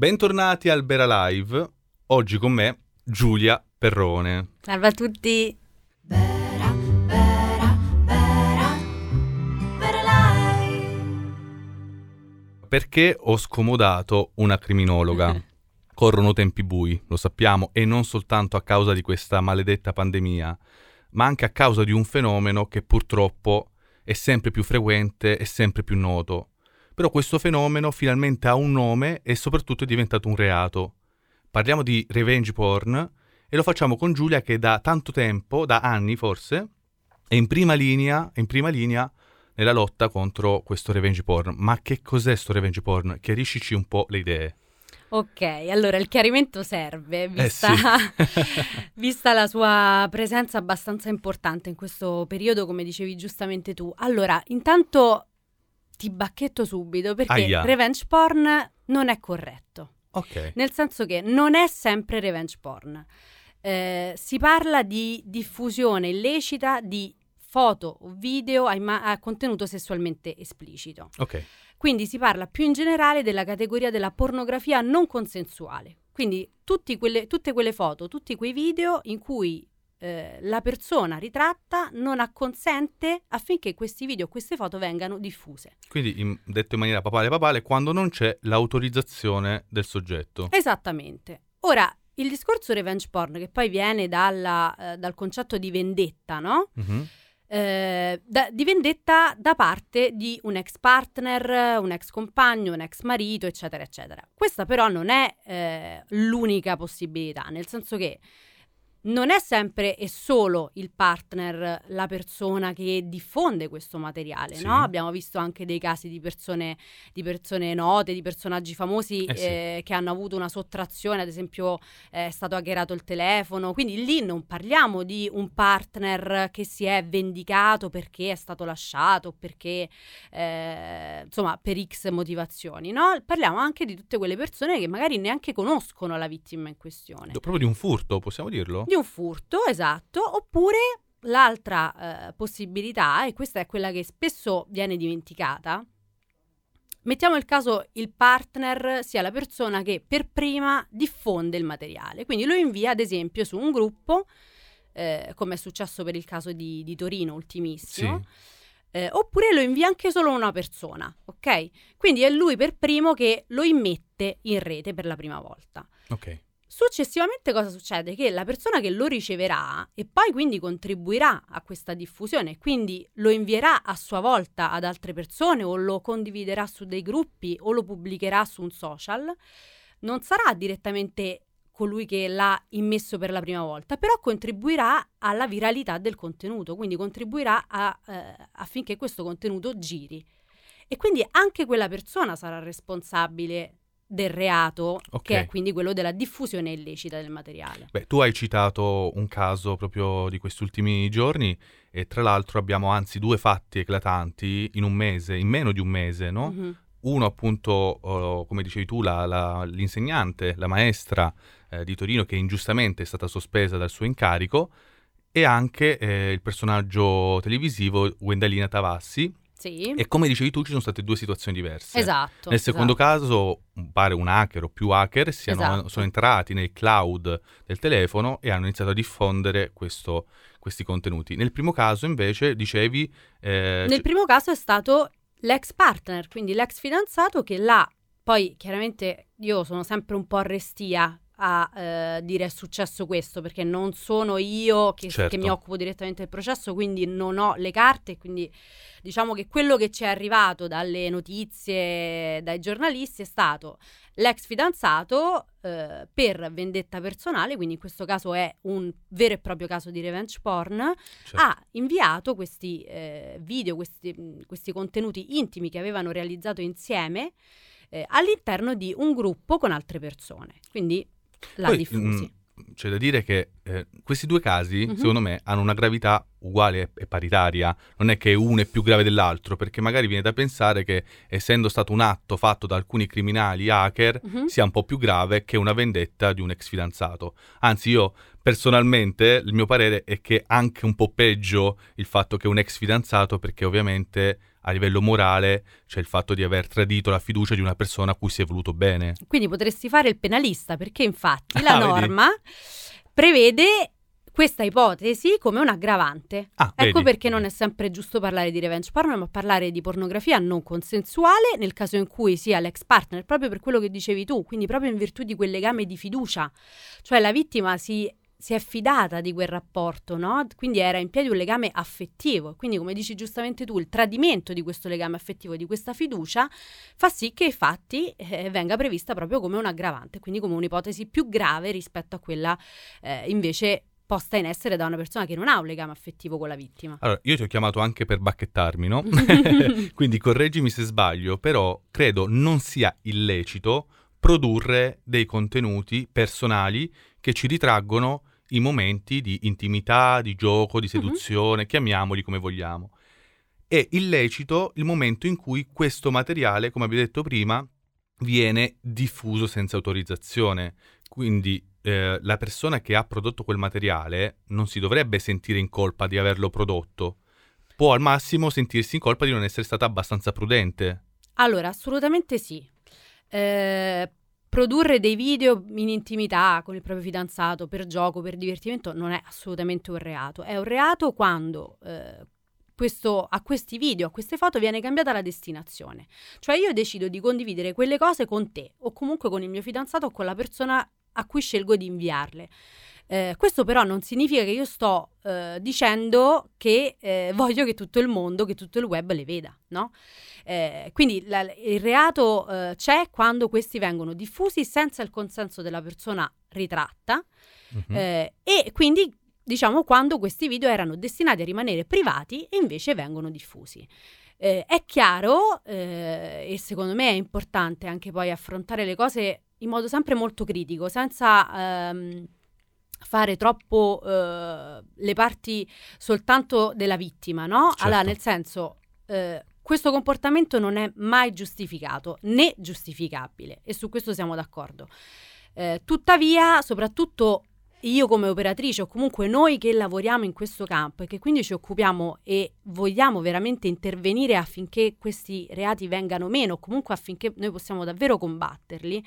Bentornati al Bera Live. Oggi con me Giulia Perrone. Salve a tutti. Bera, bera, bera, bera live. Perché ho scomodato una criminologa? Corrono tempi bui, lo sappiamo, e non soltanto a causa di questa maledetta pandemia, ma anche a causa di un fenomeno che purtroppo è sempre più frequente e sempre più noto. Però questo fenomeno finalmente ha un nome e soprattutto è diventato un reato. Parliamo di revenge porn e lo facciamo con Giulia che da tanto tempo, da anni forse, è in prima linea, in prima linea nella lotta contro questo revenge porn. Ma che cos'è sto revenge porn? Chiariscici un po' le idee. Ok, allora il chiarimento serve, vista, Eh sì. vista la sua presenza abbastanza importante in questo periodo, come dicevi giustamente tu. Allora, intanto ti bacchetto subito perché Aia. revenge porn non è corretto. Ok. Nel senso che non è sempre revenge porn. Eh, si parla di diffusione illecita di foto o video a, imma- a contenuto sessualmente esplicito. Ok. Quindi si parla più in generale della categoria della pornografia non consensuale. Quindi quelle- tutte quelle foto, tutti quei video in cui eh, la persona ritratta non acconsente affinché questi video o queste foto vengano diffuse. Quindi, in- detto in maniera papale papale, quando non c'è l'autorizzazione del soggetto. Esattamente. Ora, il discorso revenge porn, che poi viene dalla, eh, dal concetto di vendetta, no? Mhm. Eh, da- di vendetta da parte di un ex partner, un ex compagno, un ex marito, eccetera, eccetera. Questa però non è eh, l'unica possibilità, nel senso che non è sempre e solo il partner la persona che diffonde questo materiale, Sì. no? Abbiamo visto anche dei casi di persone, di persone note, di personaggi famosi Eh sì. eh, che hanno avuto una sottrazione, ad esempio eh, è stato hackerato il telefono, quindi lì non parliamo di un partner che si è vendicato perché è stato lasciato, perché eh, insomma per X motivazioni, no? Parliamo anche di tutte quelle persone che magari neanche conoscono la vittima in questione Proprio di un furto, possiamo dirlo? Di un furto, esatto, oppure l'altra eh, possibilità, e questa è quella che spesso viene dimenticata, mettiamo il caso il partner sia la persona che per prima diffonde il materiale, quindi lo invia ad esempio su un gruppo, eh, come è successo per il caso di, di Torino ultimissimo. Eh, oppure lo invia anche solo una persona, ok? Quindi è lui per primo che lo immette in rete per la prima volta. Ok. Successivamente cosa succede? Che la persona che lo riceverà e poi quindi contribuirà a questa diffusione, quindi lo invierà a sua volta ad altre persone o lo condividerà su dei gruppi o lo pubblicherà su un social, non sarà direttamente colui che l'ha immesso per la prima volta, però contribuirà alla viralità del contenuto, quindi contribuirà a, eh, affinché questo contenuto giri. E quindi anche quella persona sarà responsabile del reato, Ok. che è quindi quello della diffusione illecita del materiale. Beh, tu hai citato un caso proprio di questi ultimi giorni e tra l'altro abbiamo anzi due fatti eclatanti in un mese, in meno di un mese, no? Mhm. Uno appunto, oh, come dicevi tu, la- la- l'insegnante, la maestra eh, di Torino che ingiustamente è stata sospesa dal suo incarico e anche eh, il personaggio televisivo Gwendalina Tavassi Sì, e come dicevi tu ci sono state due situazioni diverse. esatto. Nel secondo esatto. caso, pare un hacker o più hacker siano, Esatto. sono entrati nel cloud del telefono e hanno iniziato a diffondere questo- questi contenuti. Nel primo caso, invece, dicevi... eh, Nel c- primo caso è stato l'ex partner, quindi l'ex fidanzato che l'ha. Poi chiaramente io sono sempre un po' restia a eh, dire è successo questo perché non sono io che, Certo. che mi occupo direttamente del processo, quindi non ho le carte, quindi diciamo che quello che ci è arrivato dalle notizie, dai giornalisti è stato l'ex fidanzato eh, per vendetta personale, quindi in questo caso è un vero e proprio caso di revenge porn, certo. ha inviato questi eh, video, questi, mh, questi contenuti intimi che avevano realizzato insieme eh, all'interno di un gruppo con altre persone. Quindi l'ha Poi, diffusi. mm, c'è da dire che eh, questi due casi, Mhm. secondo me, hanno una gravità uguale e paritaria. Non è che uno è più grave dell'altro, perché magari viene da pensare che, essendo stato un atto fatto da alcuni criminali hacker, Mhm. sia un po' più grave che una vendetta di un ex fidanzato. Anzi, io personalmente, il mio parere è che anche un po' peggio il fatto che un ex fidanzato, perché ovviamente a livello morale c'è il fatto di aver tradito la fiducia di una persona a cui si è voluto bene. Quindi potresti fare il penalista perché infatti la Ah, vedi? norma prevede questa ipotesi come un aggravante. Ah, Ecco vedi? perché non è sempre giusto parlare di revenge porn, ma parlare di pornografia non consensuale nel caso in cui sia l'ex partner, proprio per quello che dicevi tu, quindi proprio in virtù di quel legame di fiducia. Cioè la vittima si, si è fidata di quel rapporto, no? Quindi era in piedi un legame affettivo. Quindi, come dici giustamente tu, il tradimento di questo legame affettivo, di questa fiducia, fa sì che infatti eh, venga prevista proprio come un aggravante, quindi come un'ipotesi più grave rispetto a quella eh, invece posta in essere da una persona che non ha un legame affettivo con la vittima. Allora, io ti ho chiamato anche per bacchettarmi, no? Quindi correggimi se sbaglio, però credo non sia illecito produrre dei contenuti personali che ci ritraggono i momenti di intimità, di gioco, di seduzione, chiamiamoli come vogliamo. È illecito il momento in cui questo materiale, come abbiamo detto prima, viene diffuso senza autorizzazione. Quindi eh, la persona che ha prodotto quel materiale non si dovrebbe sentire in colpa di averlo prodotto. Può al massimo sentirsi in colpa di non essere stata abbastanza prudente. Allora, assolutamente sì. Eh, produrre dei video in intimità con il proprio fidanzato per gioco, per divertimento, non è assolutamente un reato. È un reato quando eh, questo- a questi video, a queste foto viene cambiata la destinazione. Cioè io decido di condividere quelle cose con te o comunque con il mio fidanzato o con la persona a cui scelgo di inviarle. Eh, questo però non significa che io sto eh, dicendo che eh, voglio che tutto il mondo, che tutto il web le veda, no? Eh, quindi la- il reato eh, c'è quando questi vengono diffusi senza il consenso della persona ritratta Mhm. eh, e quindi diciamo quando questi video erano destinati a rimanere privati e invece vengono diffusi. È chiaro e secondo me è importante anche poi affrontare le cose in modo sempre molto critico, senza ehm, fare troppo eh, le parti soltanto della vittima, no? Certo. Allora, nel senso, eh, questo comportamento non è mai giustificato né giustificabile e su questo siamo d'accordo. Eh, tuttavia, soprattutto io come operatrice o comunque noi che lavoriamo in questo campo e che quindi ci occupiamo e vogliamo veramente intervenire affinché questi reati vengano meno o comunque affinché noi possiamo davvero combatterli,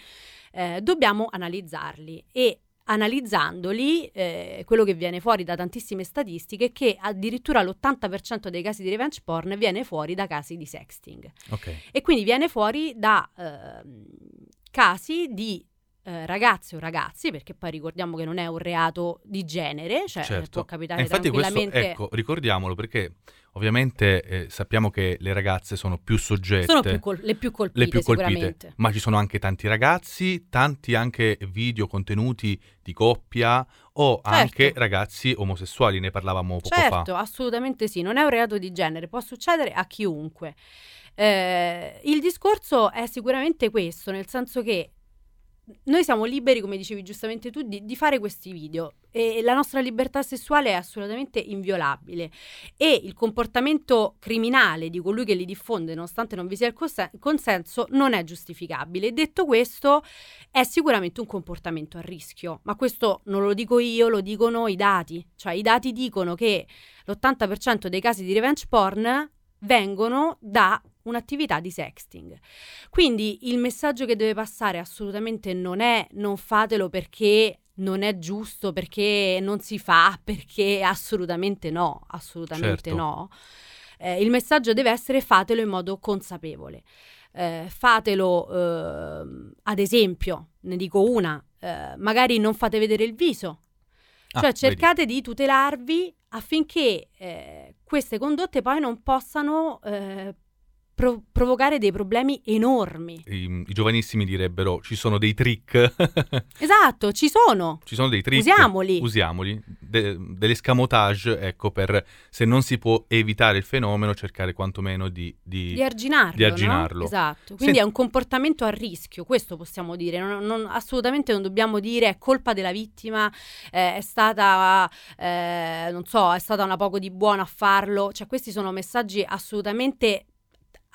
eh, dobbiamo analizzarli e analizzandoli eh, quello che viene fuori da tantissime statistiche è che addirittura l'80% dei casi di revenge porn viene fuori da casi di sexting Ok. e quindi viene fuori da ehm, casi di eh, ragazze o ragazzi, perché poi ricordiamo che non è un reato di genere, cioè Certo. può capitare E infatti questo, tranquillamente. ecco, ricordiamolo perché ovviamente eh, sappiamo che le ragazze sono più soggette, sono più col- le più colpite, le più colpite, ma ci sono anche tanti ragazzi, tanti anche video contenuti di coppia o anche ragazzi omosessuali, ne parlavamo poco Certo, fa. assolutamente sì, non è un reato di genere, può succedere a chiunque. Eh, il discorso è sicuramente questo, nel senso che noi siamo liberi, come dicevi giustamente tu, di, di fare questi video. E la nostra libertà sessuale è assolutamente inviolabile. E il comportamento criminale di colui che li diffonde, nonostante non vi sia il conse- consenso, non è giustificabile. Detto questo, è sicuramente un comportamento a rischio, ma questo non lo dico io, lo dicono i dati, cioè i dati dicono che l'80% dei casi di revenge porn vengono da un'attività di sexting. Quindi il messaggio che deve passare assolutamente non è non fatelo perché non è giusto, perché non si fa, perché assolutamente no, assolutamente Certo. no. Eh, il messaggio deve essere fatelo in modo consapevole. Eh, fatelo, ehm, ad esempio, ne dico una, eh, magari non fate vedere il viso, Ah, cioè vedi. cercate di tutelarvi affinché eh, queste condotte poi non possano eh, pro- provocare dei problemi enormi. I, i giovanissimi direbbero ci sono dei trick, Esatto, ci sono. ci sono dei trick. Usiamoli. Usiamoli, de- dell'escamotage, ecco, per se non si può evitare il fenomeno, cercare quantomeno di... di- Di arginarlo. di arginarlo. no? Esatto. Quindi Senti- è un comportamento a rischio, questo possiamo dire. Non- non- assolutamente non dobbiamo dire è colpa della vittima, eh, è stata, eh, non so, è stata una poco di buono a farlo. Cioè, questi sono messaggi assolutamente.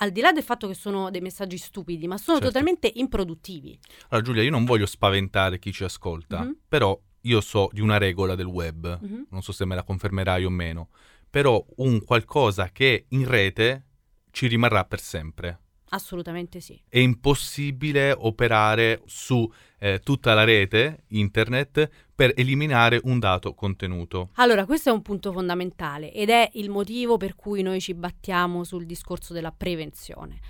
Al di là del fatto che sono dei messaggi stupidi, ma sono Certo. totalmente improduttivi. Allora Giulia, io non voglio spaventare chi ci ascolta, Mhm. però io so di una regola del web, Mhm. non so se me la confermerai o meno, però un qualcosa che in rete ci rimarrà per sempre. Assolutamente sì. È impossibile operare su eh, tutta la rete internet per eliminare un dato contenuto. Allora, questo è un punto fondamentale ed è il motivo per cui noi ci battiamo sul discorso della prevenzione.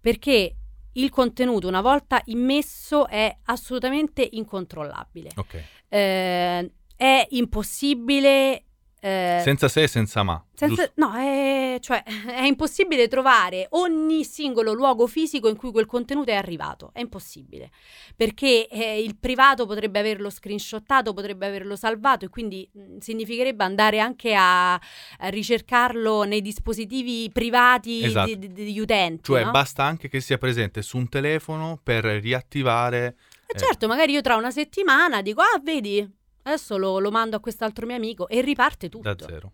Perché il contenuto, una volta immesso, è assolutamente incontrollabile. Ok. Eh, è impossibile. Eh, Senza se e senza ma. senza- no, è, cioè, è impossibile trovare ogni singolo luogo fisico in cui quel contenuto è arrivato. È impossibile. Perché eh, il privato potrebbe averlo screenshottato, potrebbe averlo salvato e quindi mh, significherebbe andare anche a, a ricercarlo nei dispositivi privati Esatto. di- di- degli utenti. Cioè no? basta anche che sia presente su un telefono per riattivare... Eh, certo, magari io tra una settimana dico, ah, vedi, adesso lo, lo mando a quest'altro mio amico e riparte tutto. Da zero.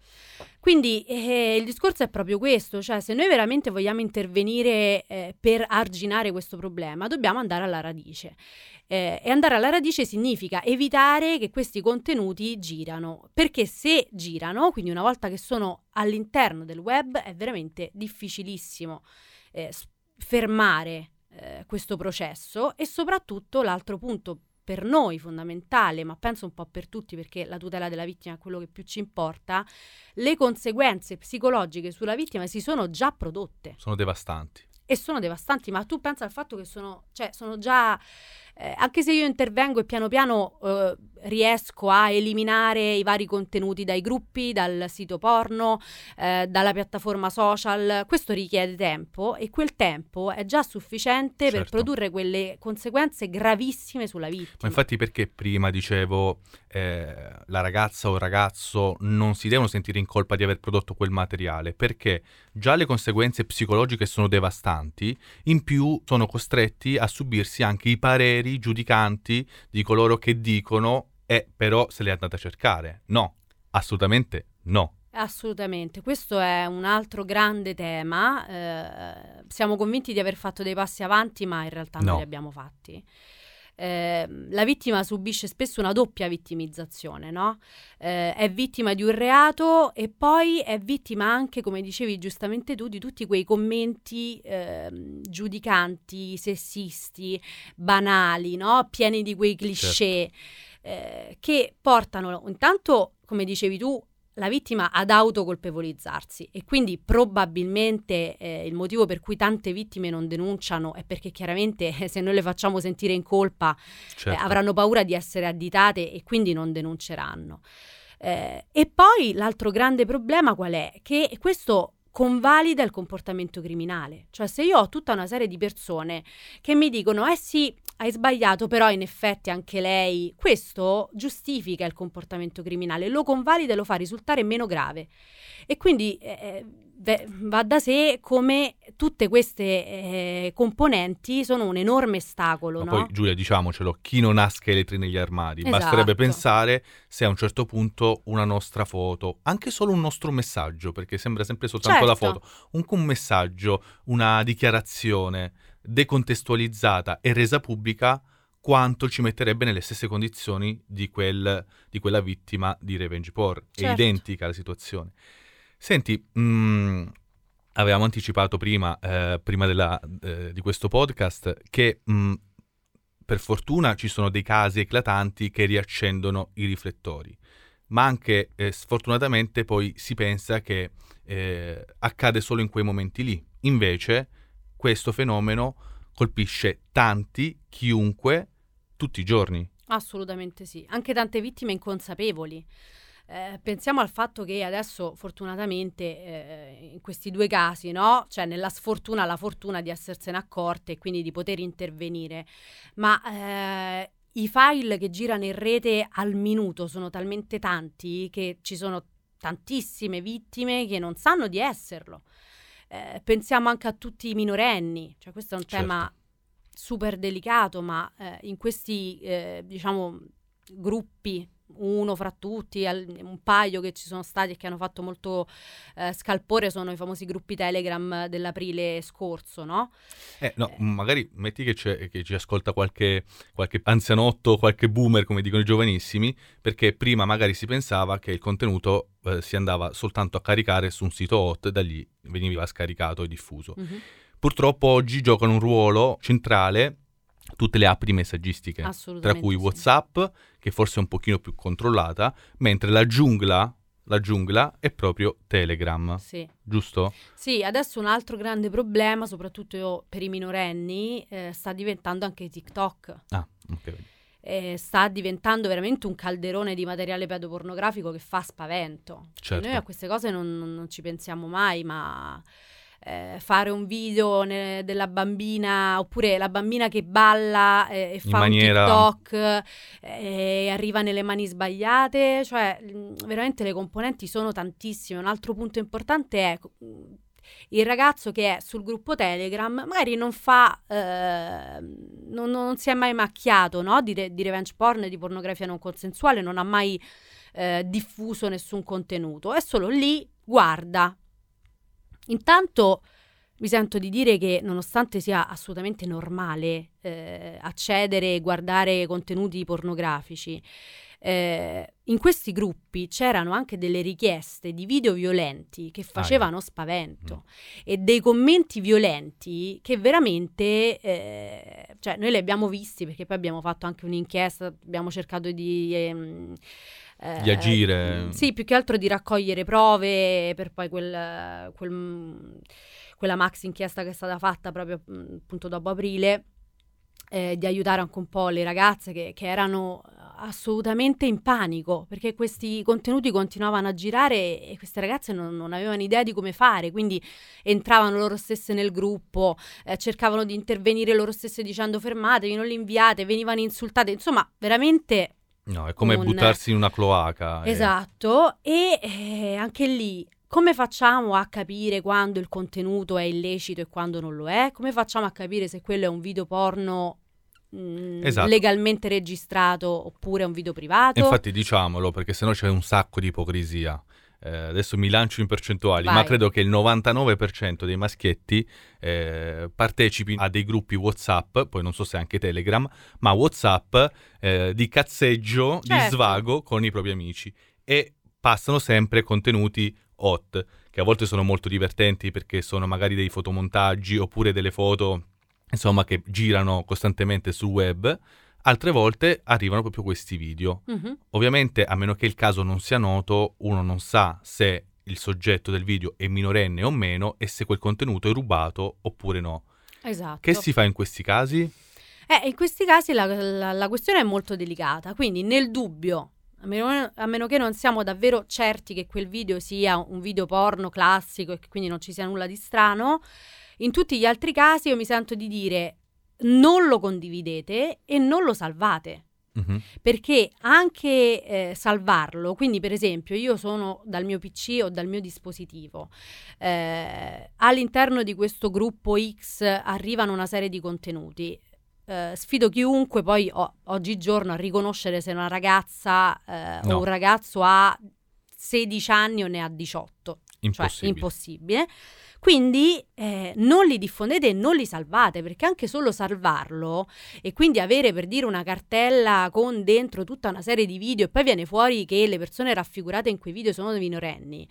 Quindi eh, il discorso è proprio questo, cioè se noi veramente vogliamo intervenire eh, per arginare questo problema, dobbiamo andare alla radice. Eh, e andare alla radice significa evitare che questi contenuti girano, perché se girano, quindi una volta che sono all'interno del web, è veramente difficilissimo eh, fermare eh, questo processo e soprattutto l'altro punto per noi fondamentale, ma penso un po' per tutti perché la tutela della vittima è quello che più ci importa, le conseguenze psicologiche sulla vittima si sono già prodotte Sono devastanti. e sono devastanti, ma tu pensa al fatto che sono, cioè, sono già, eh, anche se io intervengo e piano piano eh, riesco a eliminare i vari contenuti dai gruppi, dal sito porno, eh, dalla piattaforma social, questo richiede tempo e quel tempo è già sufficiente per Certo. produrre quelle conseguenze gravissime sulla vittima. Ma infatti perché prima dicevo eh, la ragazza o il ragazzo non si devono sentire in colpa di aver prodotto quel materiale? Perché già le conseguenze psicologiche sono devastanti, in più sono costretti a subirsi anche i pareri giudicanti di coloro che dicono eh però se l'è andata a cercare. No, assolutamente no. Assolutamente, questo è un altro grande tema. eh, siamo convinti di aver fatto dei passi avanti, ma in realtà non No. li abbiamo fatti. Eh, la vittima subisce spesso una doppia vittimizzazione, no? Eh, è vittima di un reato e poi è vittima anche, come dicevi giustamente tu, di tutti quei commenti ehm, giudicanti, sessisti, banali, no? Pieni di quei cliché eh, che portano intanto, come dicevi tu, la vittima ad autocolpevolizzarsi e quindi probabilmente eh, il motivo per cui tante vittime non denunciano è perché chiaramente eh, se noi le facciamo sentire in colpa eh, Certo. avranno paura di essere additate e quindi non denunceranno. Eh, e poi l'altro grande problema qual è? Che questo convalida il comportamento criminale. Cioè se io ho tutta una serie di persone che mi dicono eh sì, hai sbagliato, però in effetti anche lei, questo giustifica il comportamento criminale, lo convalida e lo fa risultare meno grave. E quindi eh, ve- va da sé come tutte queste eh, componenti sono un enorme ostacolo, Ma no? poi Giulia, diciamocelo, chi non ha scheletri negli armadi? Esatto. Basterebbe pensare se a un certo punto una nostra foto, anche solo un nostro messaggio, perché sembra sempre soltanto la Certo. foto, un, un messaggio, una dichiarazione decontestualizzata e resa pubblica, quanto ci metterebbe nelle stesse condizioni di, quel- di quella vittima di revenge porn. È Certo. identica la situazione. Senti, mm, avevamo anticipato prima, eh, prima della- eh, di questo podcast che mm, per fortuna ci sono dei casi eclatanti che riaccendono i riflettori, ma anche eh, sfortunatamente poi si pensa che eh, accade solo in quei momenti lì. Invece questo fenomeno colpisce tanti, chiunque, tutti i giorni. Assolutamente sì, anche tante vittime inconsapevoli. Eh, pensiamo al fatto che adesso fortunatamente eh, in questi due casi, no? Cioè nella sfortuna la fortuna di essersene accorte e quindi di poter intervenire, ma eh, i file che girano in rete al minuto sono talmente tanti che ci sono tantissime vittime che non sanno di esserlo. Eh, pensiamo anche a tutti i minorenni, cioè questo è un Certo. tema super delicato, ma eh, in questi eh, diciamo gruppi uno fra tutti, al- un paio che ci sono stati e che hanno fatto molto eh, scalpore sono i famosi gruppi Telegram dell'aprile scorso, no? Eh, no, Eh. magari metti che, c'è- che ci ascolta qualche, qualche anzianotto, qualche boomer, come dicono i giovanissimi, perché prima magari si pensava che il contenuto eh, si andava soltanto a caricare su un sito hot e da lì veniva scaricato e diffuso. Mhm. Purtroppo oggi giocano un ruolo centrale tutte le app di messaggistica, tra cui sì. WhatsApp, che forse è un pochino più controllata, mentre la giungla, la giungla è proprio Telegram, Sì. giusto? Sì, adesso un altro grande problema, soprattutto per i minorenni, eh, sta diventando anche TikTok. Ah, ok. Eh, sta diventando veramente un calderone di materiale pedopornografico che fa spavento. Certo. Noi a queste cose non- non ci pensiamo mai, ma eh, fare un video ne- della bambina oppure la bambina che balla eh, e fa maniera- un TikTok eh, e arriva nelle mani sbagliate, cioè mh, veramente le componenti sono tantissime. Un altro punto importante è mh, il ragazzo che è sul gruppo Telegram magari non fa, eh, non, non si è mai macchiato no? di, re- di revenge porn, di pornografia non consensuale, non ha mai eh, diffuso nessun contenuto, è solo lì, guarda. Intanto mi sento di dire che nonostante sia assolutamente normale eh, accedere e guardare contenuti pornografici, eh, in questi gruppi c'erano anche delle richieste di video violenti che facevano spavento e dei commenti violenti che veramente, eh, cioè noi li abbiamo visti perché poi abbiamo fatto anche un'inchiesta, abbiamo cercato di... ehm, eh, Di agire. Sì, più che altro di raccogliere prove per poi quel, quel- quella max inchiesta che è stata fatta proprio mh, appunto dopo aprile, eh, di aiutare anche un po' le ragazze che, che erano assolutamente in panico perché questi contenuti continuavano a girare e queste ragazze non, non avevano idea di come fare, quindi entravano loro stesse nel gruppo, eh, cercavano di intervenire loro stesse dicendo fermatevi, non li inviate, venivano insultate, insomma veramente No, è come un- buttarsi in una cloaca. e- Esatto, e eh, anche lì come facciamo a capire quando il contenuto è illecito e quando non lo è? Come facciamo a capire se quello è un video porno mh, Esatto. legalmente registrato oppure è un video privato? Infatti diciamolo perché sennò c'è un sacco di ipocrisia. Eh, adesso mi lancio in percentuali, ma Vai. credo che il 99% dei maschietti eh, partecipi a dei gruppi WhatsApp, poi non so se anche Telegram, ma WhatsApp eh, di cazzeggio, di Certo. svago con i propri amici e passano sempre contenuti hot, che a volte sono molto divertenti perché sono magari dei fotomontaggi oppure delle foto, insomma, che girano costantemente sul web. Altre volte arrivano proprio questi video. Mhm, Ovviamente, a meno che il caso non sia noto, uno non sa se il soggetto del video è minorenne o meno e se quel contenuto è rubato oppure no. Esatto. Che si fa in questi casi? Eh, in questi casi la, la- la questione è molto delicata, quindi nel dubbio, a meno, a meno che non siamo davvero certi che quel video sia un video porno classico e che quindi non ci sia nulla di strano, in tutti gli altri casi io mi sento di dire non lo condividete e non lo salvate. Mhm. Perché anche eh, salvarlo, quindi per esempio io sono dal mio PC o dal mio dispositivo, eh, all'interno di questo gruppo X arrivano una serie di contenuti. Eh, sfido chiunque poi o- oggigiorno a riconoscere se una ragazza eh, No. o un ragazzo ha 16 anni o ne ha 18 Impossibile. cioè impossibile. Quindi eh, non li diffondete e non li salvate, perché anche solo salvarlo e quindi avere per dire una cartella con dentro tutta una serie di video e poi viene fuori che le persone raffigurate in quei video sono minorenni,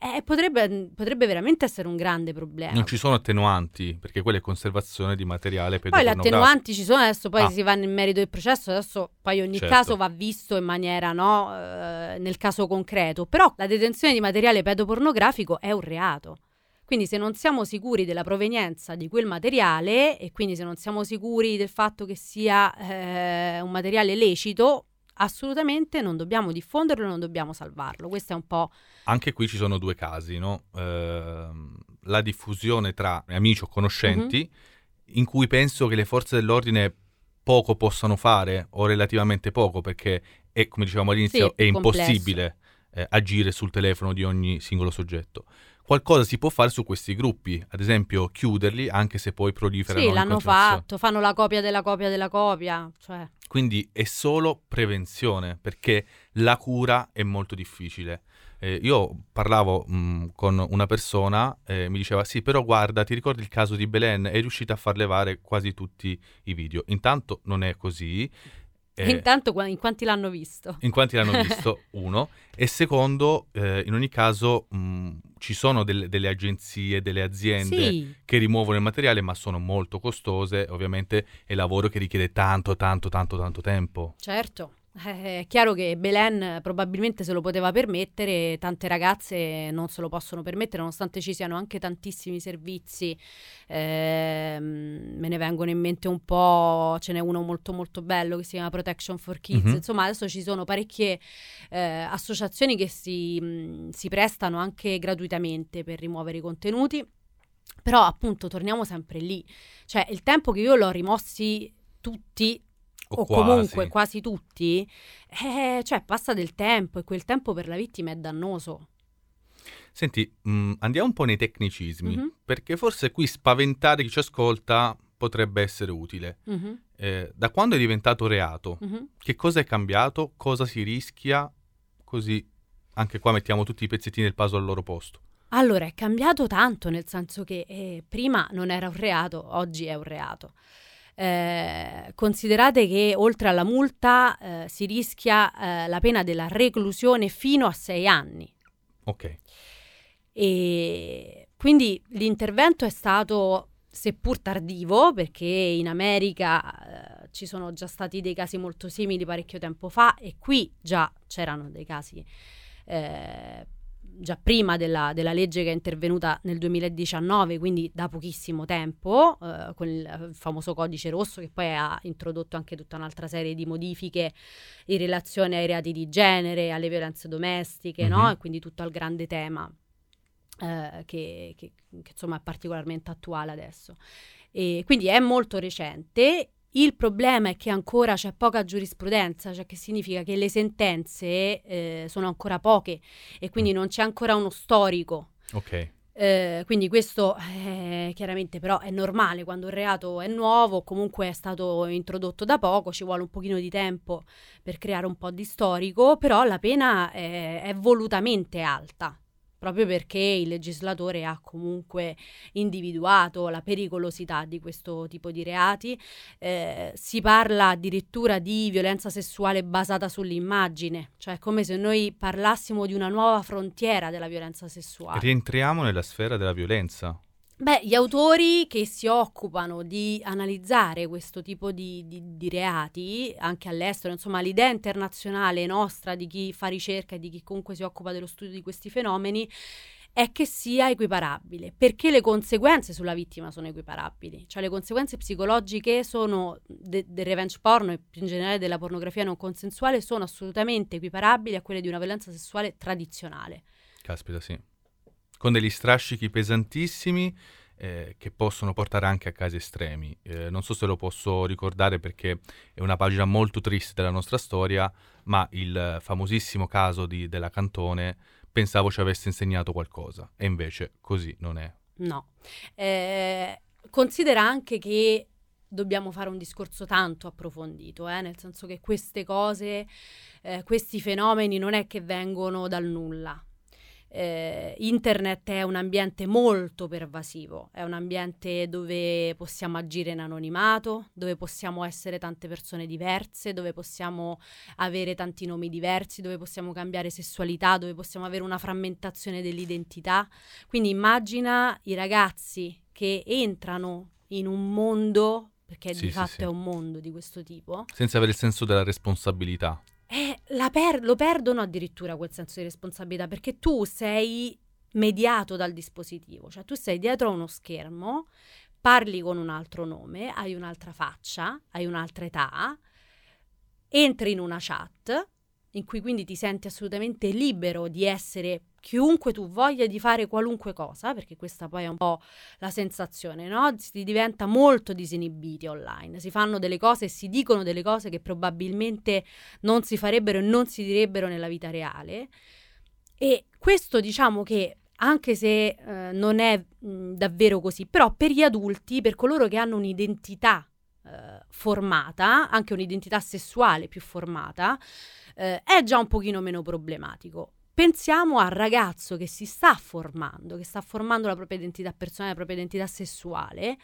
eh, potrebbe, potrebbe veramente essere un grande problema. Non ci sono attenuanti, perché quella è conservazione di materiale Poi le attenuanti ci sono adesso, poi Ah. si va nel merito del processo, adesso poi ogni Certo. caso va visto in maniera, no, eh, nel caso concreto, però la detenzione di materiale pedopornografico è un reato. Quindi se non siamo sicuri della provenienza di quel materiale e quindi se non siamo sicuri del fatto che sia eh, un materiale lecito, assolutamente non dobbiamo diffonderlo, non dobbiamo salvarlo. Questo è un po' Anche qui ci sono due casi, no? Ehm, la diffusione tra amici o conoscenti, Mhm. in cui penso che le forze dell'ordine poco possano fare, o relativamente poco, perché è, come dicevamo all'inizio, Sì, è complesso. impossibile eh, agire sul telefono di ogni singolo soggetto. Qualcosa si può fare su questi gruppi, ad esempio chiuderli anche se poi proliferano Sì, l'hanno fatto, fanno la copia della copia della copia, cioè... Quindi è solo prevenzione, perché la cura è molto difficile. Eh, io parlavo mh, con una persona e mi diceva: Sì, però guarda, ti ricordi il caso di Belen? È riuscita a far levare quasi tutti i video. Intanto non è così. Eh, Intanto in quanti l'hanno visto? in quanti l'hanno visto? Uno. E secondo, eh, in ogni caso, mh, ci sono delle, delle agenzie, delle aziende Sì, che rimuovono il materiale, ma sono molto costose. Ovviamente è lavoro che richiede tanto, tanto, tanto, tanto tempo. certo. Eh, È chiaro che Belen probabilmente se lo poteva permettere, tante ragazze non se lo possono permettere, nonostante ci siano anche tantissimi servizi. Ehm, me ne vengono in mente un po', ce n'è uno molto molto bello che si chiama Protection for Kids. Mhm. Insomma, adesso ci sono parecchie eh, associazioni che si, mh, si prestano anche gratuitamente per rimuovere i contenuti. Però appunto torniamo sempre lì, cioè il tempo che io l'ho rimossi tutti O, o comunque quasi tutti, eh, cioè passa del tempo e quel tempo per la vittima è dannoso. Senti, mh, andiamo un po' nei tecnicismi, Mhm. perché forse qui spaventare chi ci ascolta potrebbe essere utile. Mhm, Eh, da quando è diventato reato, mhm. che cosa è cambiato? Cosa si rischia? Così anche qua mettiamo tutti i pezzettini del puzzle al loro posto. Allora, è cambiato tanto, nel senso che eh, prima non era un reato, oggi è un reato. Eh, considerate che oltre alla multa eh, si rischia eh, la pena della reclusione fino a sei anni. Ok. E quindi l'intervento è stato seppur tardivo, perché in America eh, ci sono già stati dei casi molto simili parecchio tempo fa e qui già c'erano dei casi eh, già prima della, della legge che è intervenuta nel 2019, quindi da pochissimo tempo, eh, con il famoso codice rosso che poi ha introdotto anche tutta un'altra serie di modifiche in relazione ai reati di genere, alle violenze domestiche, no? Mhm. E quindi tutto il grande tema eh, che, che- che, insomma è particolarmente attuale adesso. E quindi è molto recente. Il problema è che ancora c'è poca giurisprudenza, cioè che significa che le sentenze eh, sono ancora poche e quindi non c'è ancora uno storico. Ok. Eh, quindi questo eh, chiaramente però è normale quando un reato è nuovo, comunque è stato introdotto da poco, ci vuole un pochino di tempo per creare un po' di storico, però la pena è, è volutamente alta, proprio perché il legislatore ha comunque individuato la pericolosità di questo tipo di reati. Eh, si parla addirittura di violenza sessuale basata sull'immagine, cioè come se noi parlassimo di una nuova frontiera della violenza sessuale. Rientriamo nella sfera della violenza. Beh, gli autori che si occupano di analizzare questo tipo di, di- di reati, anche all'estero, insomma, l'idea internazionale nostra di chi fa ricerca e di chi comunque si occupa dello studio di questi fenomeni è che sia equiparabile, perché le conseguenze sulla vittima sono equiparabili, cioè le conseguenze psicologiche sono de- del revenge porno e più in generale della pornografia non consensuale sono assolutamente equiparabili a quelle di una violenza sessuale tradizionale. Caspita, sì. Con degli strascichi pesantissimi eh, che possono portare anche a casi estremi. Eh, non so se lo posso ricordare perché è una pagina molto triste della nostra storia, ma il famosissimo caso di- della Cantone pensavo ci avesse insegnato qualcosa e invece così non è. No. Eh, considera anche che dobbiamo fare un discorso tanto approfondito, eh, nel senso che queste cose, eh, questi fenomeni non è che vengono dal nulla. Eh, internet è un ambiente molto pervasivo, è un ambiente dove possiamo agire in anonimato, dove possiamo essere tante persone diverse, dove possiamo avere tanti nomi diversi, dove possiamo cambiare sessualità, dove possiamo avere una frammentazione dell'identità. Quindi immagina i ragazzi che entrano in un mondo, perché Sì, di sì, fatto sì. è un mondo di questo tipo, Senza avere il senso della responsabilità. E la per- lo perdono addirittura quel senso di responsabilità, perché tu sei mediato dal dispositivo, cioè tu sei dietro a uno schermo, parli con un altro nome, hai un'altra faccia, hai un'altra età, entri in una chat in cui quindi ti senti assolutamente libero di essere chiunque tu voglia di fare qualunque cosa, perché questa poi è un po' la sensazione, no? Si diventa molto disinibiti online, si fanno delle cose e si dicono delle cose che probabilmente non si farebbero e non si direbbero nella vita reale. E questo diciamo che anche se eh, non è mh, davvero così, però per gli adulti, per coloro che hanno un'identità eh, formata, anche un'identità sessuale più formata, eh, è già un pochino meno problematico. Pensiamo al ragazzo che si sta formando, che sta formando la propria identità personale, la propria identità sessuale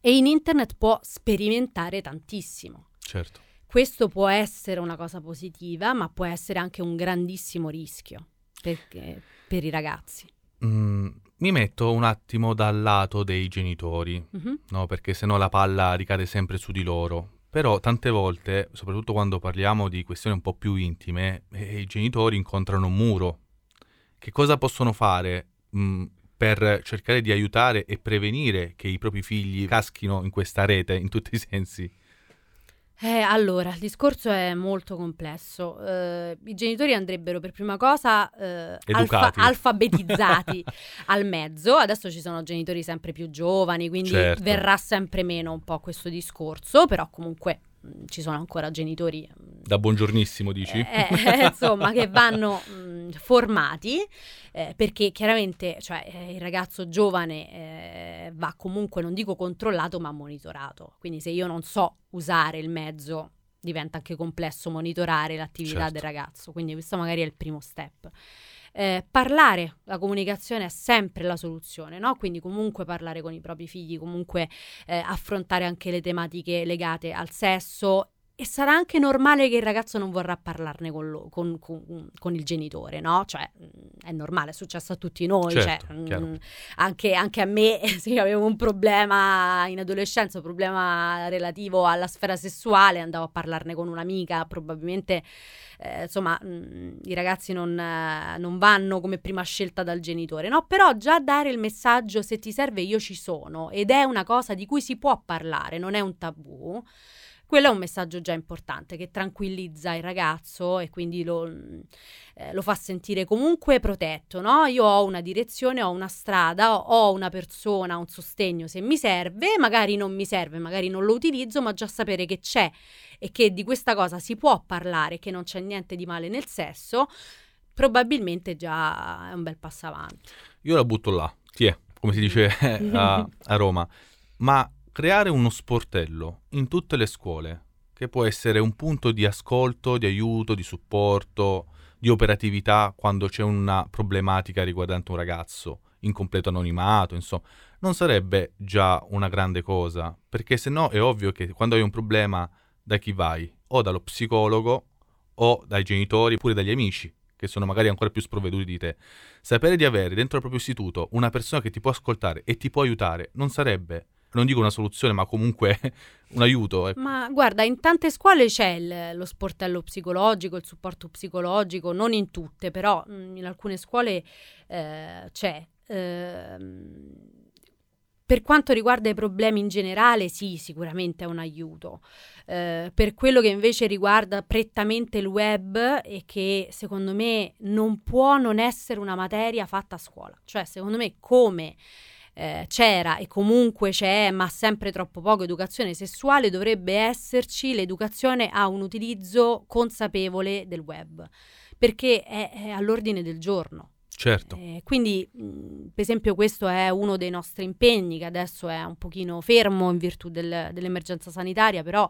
e in internet può sperimentare tantissimo. Certo. Questo può essere una cosa positiva, ma può essere anche un grandissimo rischio perché- per i ragazzi. Mm, mi metto un attimo dal lato dei genitori, Mhm. no? Perché sennò la palla ricade sempre su di loro. Però tante volte, soprattutto quando parliamo di questioni un po' più intime, eh, i genitori incontrano un muro. Che cosa possono fare mm, per cercare di aiutare e prevenire che i propri figli caschino in questa rete in tutti i sensi? Eh, allora, il discorso è molto complesso. Eh, I genitori andrebbero per prima cosa eh, Educati. alfabetizzati al mezzo. Adesso ci sono genitori sempre più giovani, quindi Certo. verrà sempre meno un po' questo discorso, però comunque ci sono ancora genitori mh, Da buongiornissimo, dici? eh, eh, insomma, che vanno mh, formati, eh, perché chiaramente cioè, eh, il ragazzo giovane eh, va comunque, non dico controllato, ma monitorato. Quindi se io non so usare il mezzo, diventa anche complesso monitorare l'attività Certo. del ragazzo. Quindi questo magari è il primo step. Eh, parlare, la comunicazione è sempre la soluzione, no? Quindi comunque parlare con i propri figli, comunque eh, affrontare anche le tematiche legate al sesso e sarà anche normale che il ragazzo non vorrà parlarne con, lo- con- con- con il genitore, no? Cioè, mh, è normale, è successo a tutti noi, Certo, cioè, chiaro. mh, anche, anche a me, se avevo un problema in adolescenza, un problema relativo alla sfera sessuale, andavo a parlarne con un'amica, probabilmente, eh, insomma, mh, i ragazzi non, eh, non vanno come prima scelta dal genitore, no? Però già dare il messaggio, se ti serve io ci sono, ed è una cosa di cui si può parlare, non è un tabù, quello è un messaggio già importante che tranquillizza il ragazzo e quindi lo, eh, lo fa sentire comunque protetto, no? Io ho una direzione, ho una strada, ho- una persona, un sostegno se mi serve, magari non mi serve, magari non lo utilizzo, ma già sapere che c'è e che di questa cosa si può parlare, che non c'è niente di male nel sesso, probabilmente già è un bel passo avanti. Io la butto là, ti è, come si dice a, a Roma. Ma creare uno sportello in tutte le scuole, che può essere un punto di ascolto, di aiuto, di supporto, di operatività quando c'è una problematica riguardante un ragazzo in completo anonimato, insomma, non sarebbe già una grande cosa, perché se no è ovvio che quando hai un problema da chi vai? O dallo psicologo o dai genitori oppure dagli amici, che sono magari ancora più sprovveduti di te. Sapere di avere dentro il proprio istituto una persona che ti può ascoltare e ti può aiutare non sarebbe, non dico una soluzione, ma comunque un aiuto. ecco. Ma guarda, in tante scuole c'è il- lo sportello psicologico, il supporto psicologico, non in tutte, però mh, in alcune scuole eh, c'è. Ehm, per quanto riguarda i problemi in generale, sì, sicuramente è un aiuto. Eh, per quello che invece riguarda prettamente il web e che secondo me non può non essere una materia fatta a scuola. Cioè, secondo me, come eh, c'era e comunque c'è, ma sempre troppo poco educazione sessuale, dovrebbe esserci l'educazione a un utilizzo consapevole del web, perché è, è all'ordine del giorno. Certo, Eh, quindi, mh, per esempio, questo è uno dei nostri impegni, che adesso è un pochino fermo in virtù del- dell'emergenza sanitaria, però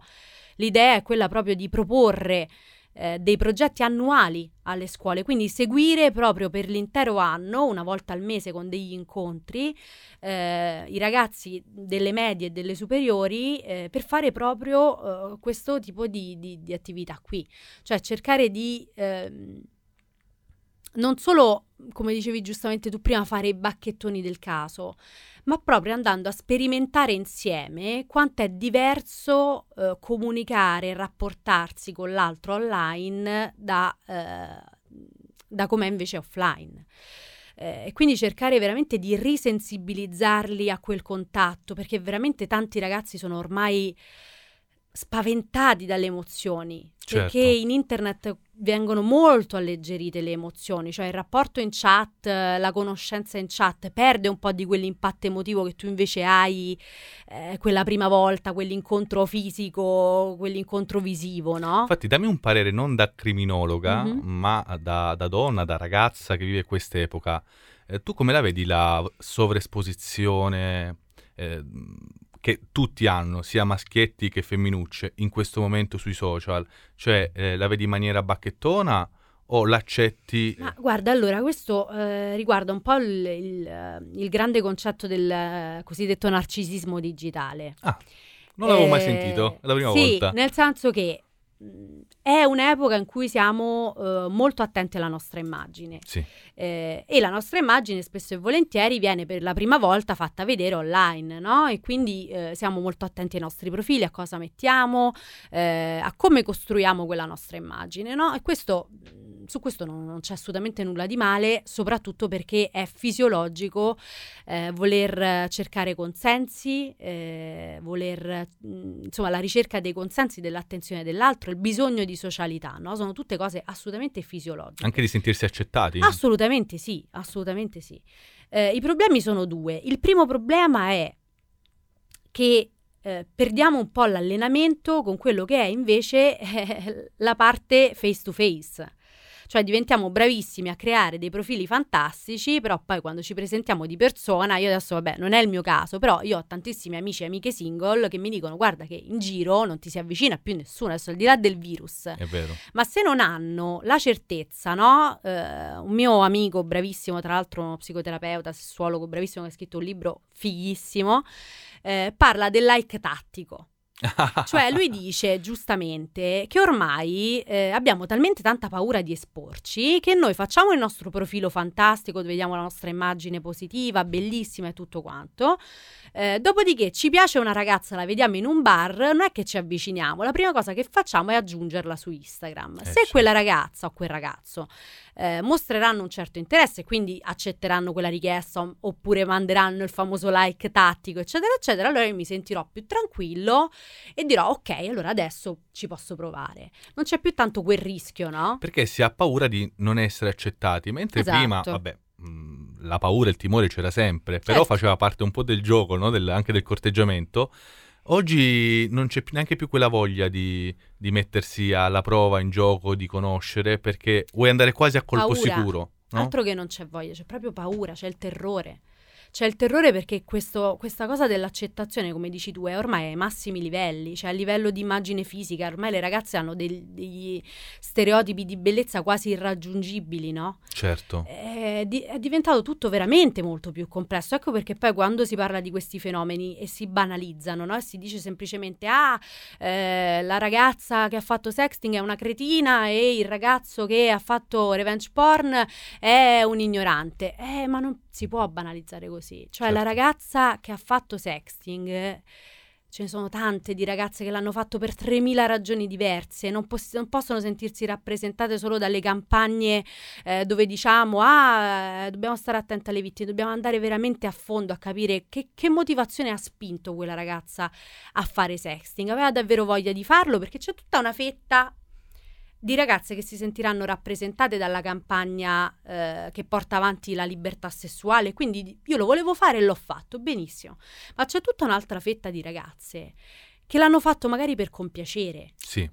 l'idea è quella proprio di proporre eh, dei progetti annuali alle scuole, quindi seguire proprio per l'intero anno, una volta al mese con degli incontri, eh, i ragazzi delle medie e delle superiori eh, per fare proprio eh, questo tipo di, di- di attività qui, cioè cercare di ehm, non solo, come dicevi giustamente tu prima, fare i bacchettoni del caso, ma proprio andando a sperimentare insieme quanto è diverso eh, comunicare e rapportarsi con l'altro online da, eh, da com'è invece offline. Eh, e quindi cercare veramente di risensibilizzarli a quel contatto, perché veramente tanti ragazzi sono ormai spaventati dalle emozioni, Certo. perché in internet vengono molto alleggerite le emozioni, cioè il rapporto in chat, la conoscenza in chat perde un po' di quell'impatto emotivo che tu invece hai eh, quella prima volta, quell'incontro fisico, quell'incontro visivo, no? Infatti, dammi un parere non da criminologa, Mhm. ma da, da donna, da ragazza che vive quest'epoca. Eh, tu come la vedi la sovraesposizione eh, che tutti hanno, sia maschietti che femminucce, in questo momento sui social? Cioè, eh, la vedi in maniera bacchettona o l'accetti? Ma guarda, allora, questo eh, riguarda un po' il, il, eh, il grande concetto del eh, cosiddetto narcisismo digitale. Ah, non l'avevo mai Eh, sentito, è la prima sì, volta. nel senso che mh, è un'epoca in cui siamo eh, molto attenti alla nostra immagine Sì, eh, e la nostra immagine spesso e volentieri viene per la prima volta fatta vedere online, no? E quindi eh, siamo molto attenti ai nostri profili, a cosa mettiamo, eh, a come costruiamo quella nostra immagine, no? E questo, mh, su questo non, non c'è assolutamente nulla di male, soprattutto perché è fisiologico eh, voler cercare consensi, eh, voler, mh, insomma, la ricerca dei consensi, dell'attenzione dell'altro, il bisogno di socialità, no? Sono tutte cose assolutamente fisiologiche. anche di sentirsi accettati. Assolutamente sì, assolutamente sì. Eh, I problemi sono due. Il primo problema è che eh, perdiamo un po' l'allenamento con quello che è invece eh, la parte face to face. Cioè diventiamo bravissimi a creare dei profili fantastici, però poi quando ci presentiamo di persona, io adesso vabbè non è il mio caso, però io ho tantissimi amici e amiche single che mi dicono guarda che in giro non ti si avvicina più nessuno, adesso al di là del virus, È vero. ma se non hanno la certezza, no? Eh, un mio amico bravissimo, tra l'altro uno psicoterapeuta, sessuologo bravissimo che ha scritto un libro fighissimo, eh, parla del like tattico. Cioè lui dice giustamente che ormai eh, abbiamo talmente tanta paura di esporci che noi facciamo il nostro profilo fantastico, vediamo la nostra immagine positiva, bellissima e tutto quanto. Eh, dopodiché ci piace una ragazza, la vediamo in un bar, non è che ci avviciniamo, la prima cosa che facciamo è aggiungerla su Instagram. Eh, Se certo. quella ragazza o quel ragazzo eh, mostreranno un certo interesse, quindi accetteranno quella richiesta oppure manderanno il famoso like tattico, eccetera, eccetera, allora io mi sentirò più tranquillo e dirò ok, allora adesso ci posso provare. Non c'è più tanto quel rischio, no? Perché si ha paura di non essere accettati, mentre Esatto. prima, vabbè, mh, la paura e il timore c'era sempre, però Certo. faceva parte un po' del gioco, no? Del- anche del corteggiamento. Oggi non c'è neanche più quella voglia di, di mettersi alla prova in gioco, di conoscere, perché vuoi andare quasi a colpo Paura. sicuro, no? Altro che non c'è voglia, c'è proprio paura, c'è il terrore. C'è il terrore perché questo- questa cosa dell'accettazione, come dici tu, è ormai ai massimi livelli, cioè a livello di immagine fisica, ormai le ragazze hanno del- degli stereotipi di bellezza quasi irraggiungibili, no? Certo. È, di- è diventato tutto veramente molto più complesso. Ecco perché poi quando si parla di questi fenomeni e si banalizzano, no? E si dice semplicemente: ah, eh, la ragazza che ha fatto sexting è una cretina e il ragazzo che ha fatto revenge porn è un ignorante. Eh, ma non si può banalizzare così. Cioè, la Certo. ragazza che ha fatto sexting. Ce ne sono tante di ragazze che l'hanno fatto per 3.000 ragioni diverse, non, poss- non possono sentirsi rappresentate solo dalle campagne eh, dove diciamo ah, eh, dobbiamo stare attenti alle vittime, dobbiamo andare veramente a fondo a capire che, che motivazione ha spinto quella ragazza a fare sexting. Aveva davvero voglia di farlo perché c'è tutta una fetta di ragazze che si sentiranno rappresentate dalla campagna eh, che porta avanti la libertà sessuale, quindi io lo volevo fare e l'ho fatto, benissimo. Ma c'è tutta un'altra fetta di ragazze che l'hanno fatto magari per compiacere. Sì,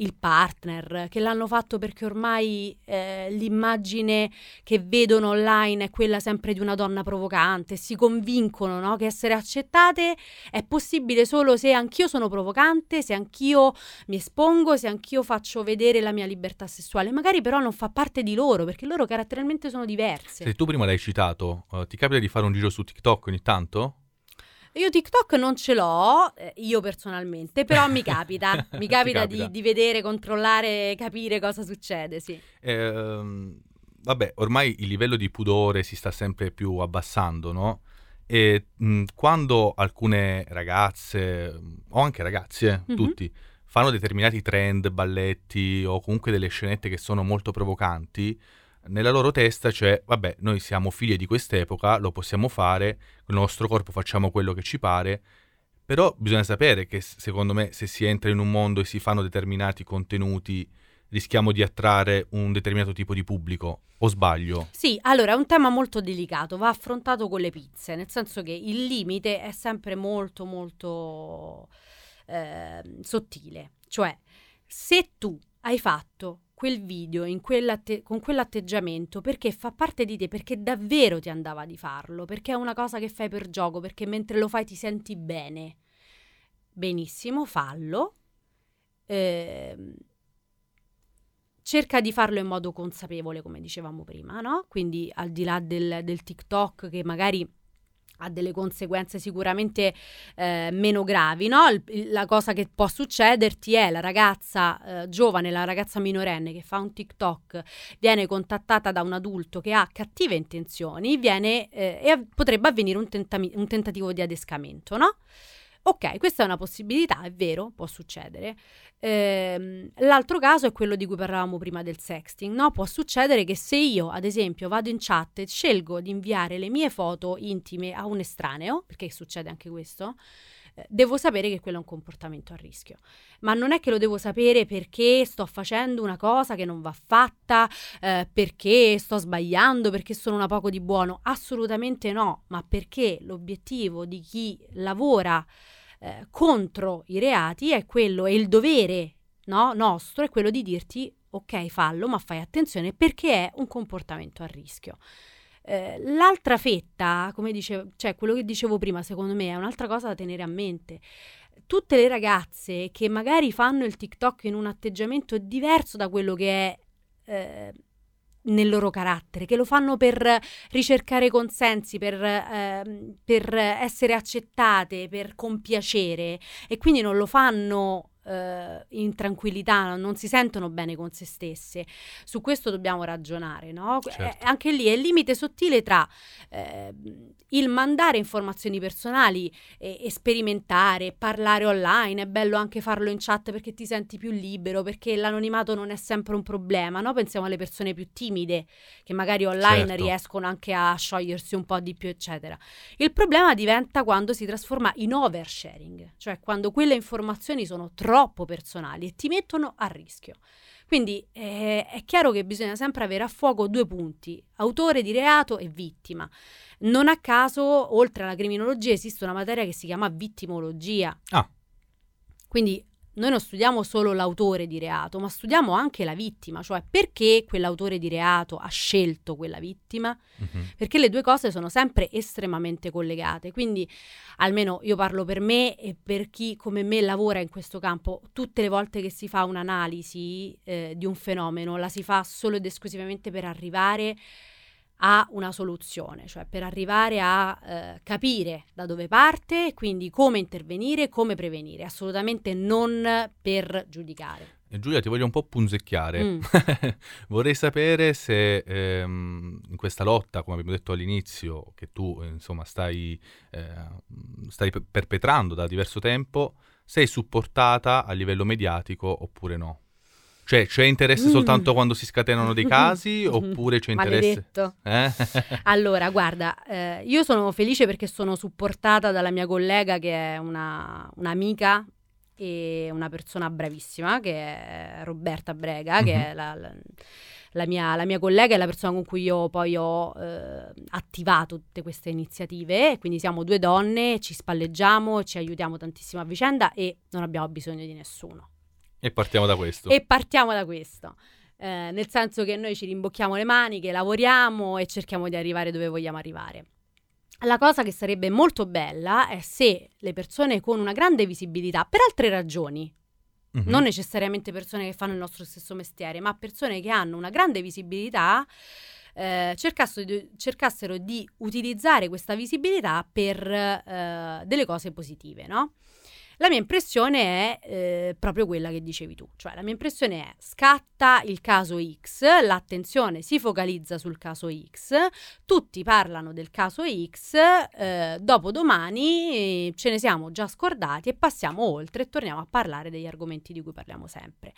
il partner, che l'hanno fatto perché ormai eh, l'immagine che vedono online è quella sempre di una donna provocante, si convincono no, che essere accettate è possibile solo se anch'io sono provocante, se anch'io mi espongo, se anch'io faccio vedere la mia libertà sessuale. Magari però non fa parte di loro perché loro caratterialmente sono diverse. se tu prima l'hai citato, eh, ti capita di fare un giro su TikTok ogni tanto? Io TikTok non ce l'ho, eh, io personalmente, però mi capita, mi capita, capita. Di, di vedere, controllare, capire cosa succede, sì. Ehm, vabbè, ormai il livello di pudore si sta sempre più abbassando, no? E mh, quando alcune ragazze, o anche ragazzi, eh, Mhm. tutti, fanno determinati trend, balletti o comunque delle scenette che sono molto provocanti, nella loro testa c'è, vabbè, noi siamo figlie di quest'epoca, lo possiamo fare, con il nostro corpo facciamo quello che ci pare, Però bisogna sapere che secondo me se si entra in un mondo e si fanno determinati contenuti rischiamo di attrarre un determinato tipo di pubblico, o sbaglio? Sì, allora è un tema molto delicato, va affrontato con le pizze, nel senso che il limite è sempre molto molto ehm, sottile. Cioè, se tu hai fatto quel video quell'atte- con quell'atteggiamento perché fa parte di te, perché davvero ti andava di farlo, perché è una cosa che fai per gioco, perché mentre lo fai ti senti bene, benissimo, fallo. Ehm, cerca di farlo in modo consapevole, come dicevamo prima, no? Quindi al di là del, del TikTok che magari ha delle conseguenze sicuramente eh, meno gravi, no? Il- la cosa che può succederti è la ragazza eh, giovane, la ragazza minorenne che fa un TikTok, viene contattata da un adulto che ha cattive intenzioni, viene, eh, e potrebbe avvenire un, tentami- un tentativo di adescamento, no? Ok, questa è una possibilità, è vero, può succedere. Ehm, l'altro caso è quello di cui parlavamo prima del sexting, no? Può succedere che se io, ad esempio, vado in chat e scelgo di inviare le mie foto intime a un estraneo, perché succede anche questo, devo sapere che quello è un comportamento a rischio. Ma non è che lo devo sapere perché sto facendo una cosa che non va fatta, eh, perché sto sbagliando, perché sono una poco di buono. Assolutamente no, ma perché l'obiettivo di chi lavora eh, contro i reati è quello, e il dovere no, nostro è quello di dirti ok fallo, ma fai attenzione perché è un comportamento a rischio. Eh, l'altra fetta, come dicevo, cioè quello che dicevo prima, secondo me è un'altra cosa da tenere a mente. Tutte le ragazze che magari fanno il TikTok in un atteggiamento diverso da quello che è eh, nel loro carattere, che lo fanno per ricercare consensi, per, ehm, per essere accettate, per compiacere e quindi non lo fanno eh, in tranquillità, non si sentono bene con se stesse. Su questo dobbiamo ragionare, no? Certo. Eh, anche lì è il limite sottile tra eh, il mandare informazioni personali e, e sperimentare, parlare online, è bello anche farlo in chat perché ti senti più libero, perché l'anonimato non è sempre un problema, no? Pensiamo alle persone più timide che magari online Certo. riescono anche a sciogliersi un po' di più, eccetera. Il problema diventa quando si trasforma in oversharing, cioè quando quelle informazioni sono troppo personali e ti mettono a rischio. Quindi eh, è chiaro che bisogna sempre avere a fuoco due punti, autore di reato e vittima. Non a caso, oltre alla criminologia, esiste una materia che si chiama vittimologia. Ah. Quindi noi non studiamo solo l'autore di reato, ma studiamo anche la vittima, cioè perché quell'autore di reato ha scelto quella vittima, Mhm. perché le due cose sono sempre estremamente collegate. Quindi, almeno io parlo per me e per chi come me lavora in questo campo, tutte le volte che si fa un'analisi eh, di un fenomeno, la si fa solo ed esclusivamente per arrivare a una soluzione, cioè per arrivare a eh, capire da dove parte, quindi come intervenire, come prevenire, assolutamente non per giudicare. E Giulia, ti voglio un po' punzecchiare. Mm. Vorrei sapere se ehm, in questa lotta, come abbiamo detto all'inizio, che tu eh, insomma stai, eh, stai pe- perpetrando da diverso tempo, sei supportata a livello mediatico oppure no? Cioè, c'è interesse Mm. soltanto quando si scatenano dei casi oppure c'è interesse... Eh? Allora, guarda, eh, io sono felice perché sono supportata dalla mia collega che è una, un'amica e una persona bravissima, che è Roberta Brega, che Mhm. è la, la- la mia, la mia collega e la persona con cui io poi ho eh, attivato tutte queste iniziative. Quindi siamo due donne, ci spalleggiamo, ci aiutiamo tantissimo a vicenda e non abbiamo bisogno di nessuno. E partiamo da questo. E partiamo da questo. Eh, nel senso che noi ci rimbocchiamo le maniche, lavoriamo e cerchiamo di arrivare dove vogliamo arrivare. La cosa che sarebbe molto bella è se le persone con una grande visibilità, per altre ragioni, Mhm. non necessariamente persone che fanno il nostro stesso mestiere, ma persone che hanno una grande visibilità, eh, cercassero, di, cercassero di utilizzare questa visibilità per eh, delle cose positive, no? La mia impressione è eh, proprio quella che dicevi tu, cioè la mia impressione è scatta il caso X, l'attenzione si focalizza sul caso X, tutti parlano del caso X, eh, dopodomani eh, ce ne siamo già scordati e passiamo oltre e torniamo a parlare degli argomenti di cui parliamo sempre.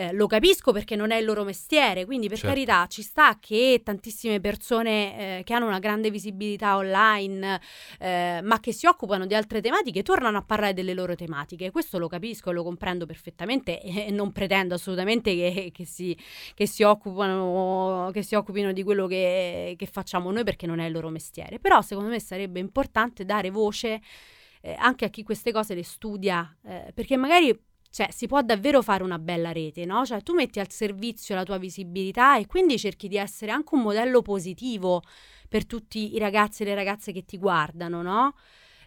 Eh, lo capisco perché non è il loro mestiere, quindi per Certo. carità ci sta che tantissime persone eh, che hanno una grande visibilità online, eh, ma che si occupano di altre tematiche, tornano a parlare delle loro tematiche. Questo lo capisco e lo comprendo perfettamente e non pretendo assolutamente che, che si, che si occupano, che si occupino di quello che, che facciamo noi perché non è il loro mestiere. Però secondo me sarebbe importante dare voce eh, anche a chi queste cose le studia, eh, perché magari cioè, si può davvero fare una bella rete, no? Cioè, tu metti al servizio la tua visibilità e quindi cerchi di essere anche un modello positivo per tutti i ragazzi e le ragazze che ti guardano, no?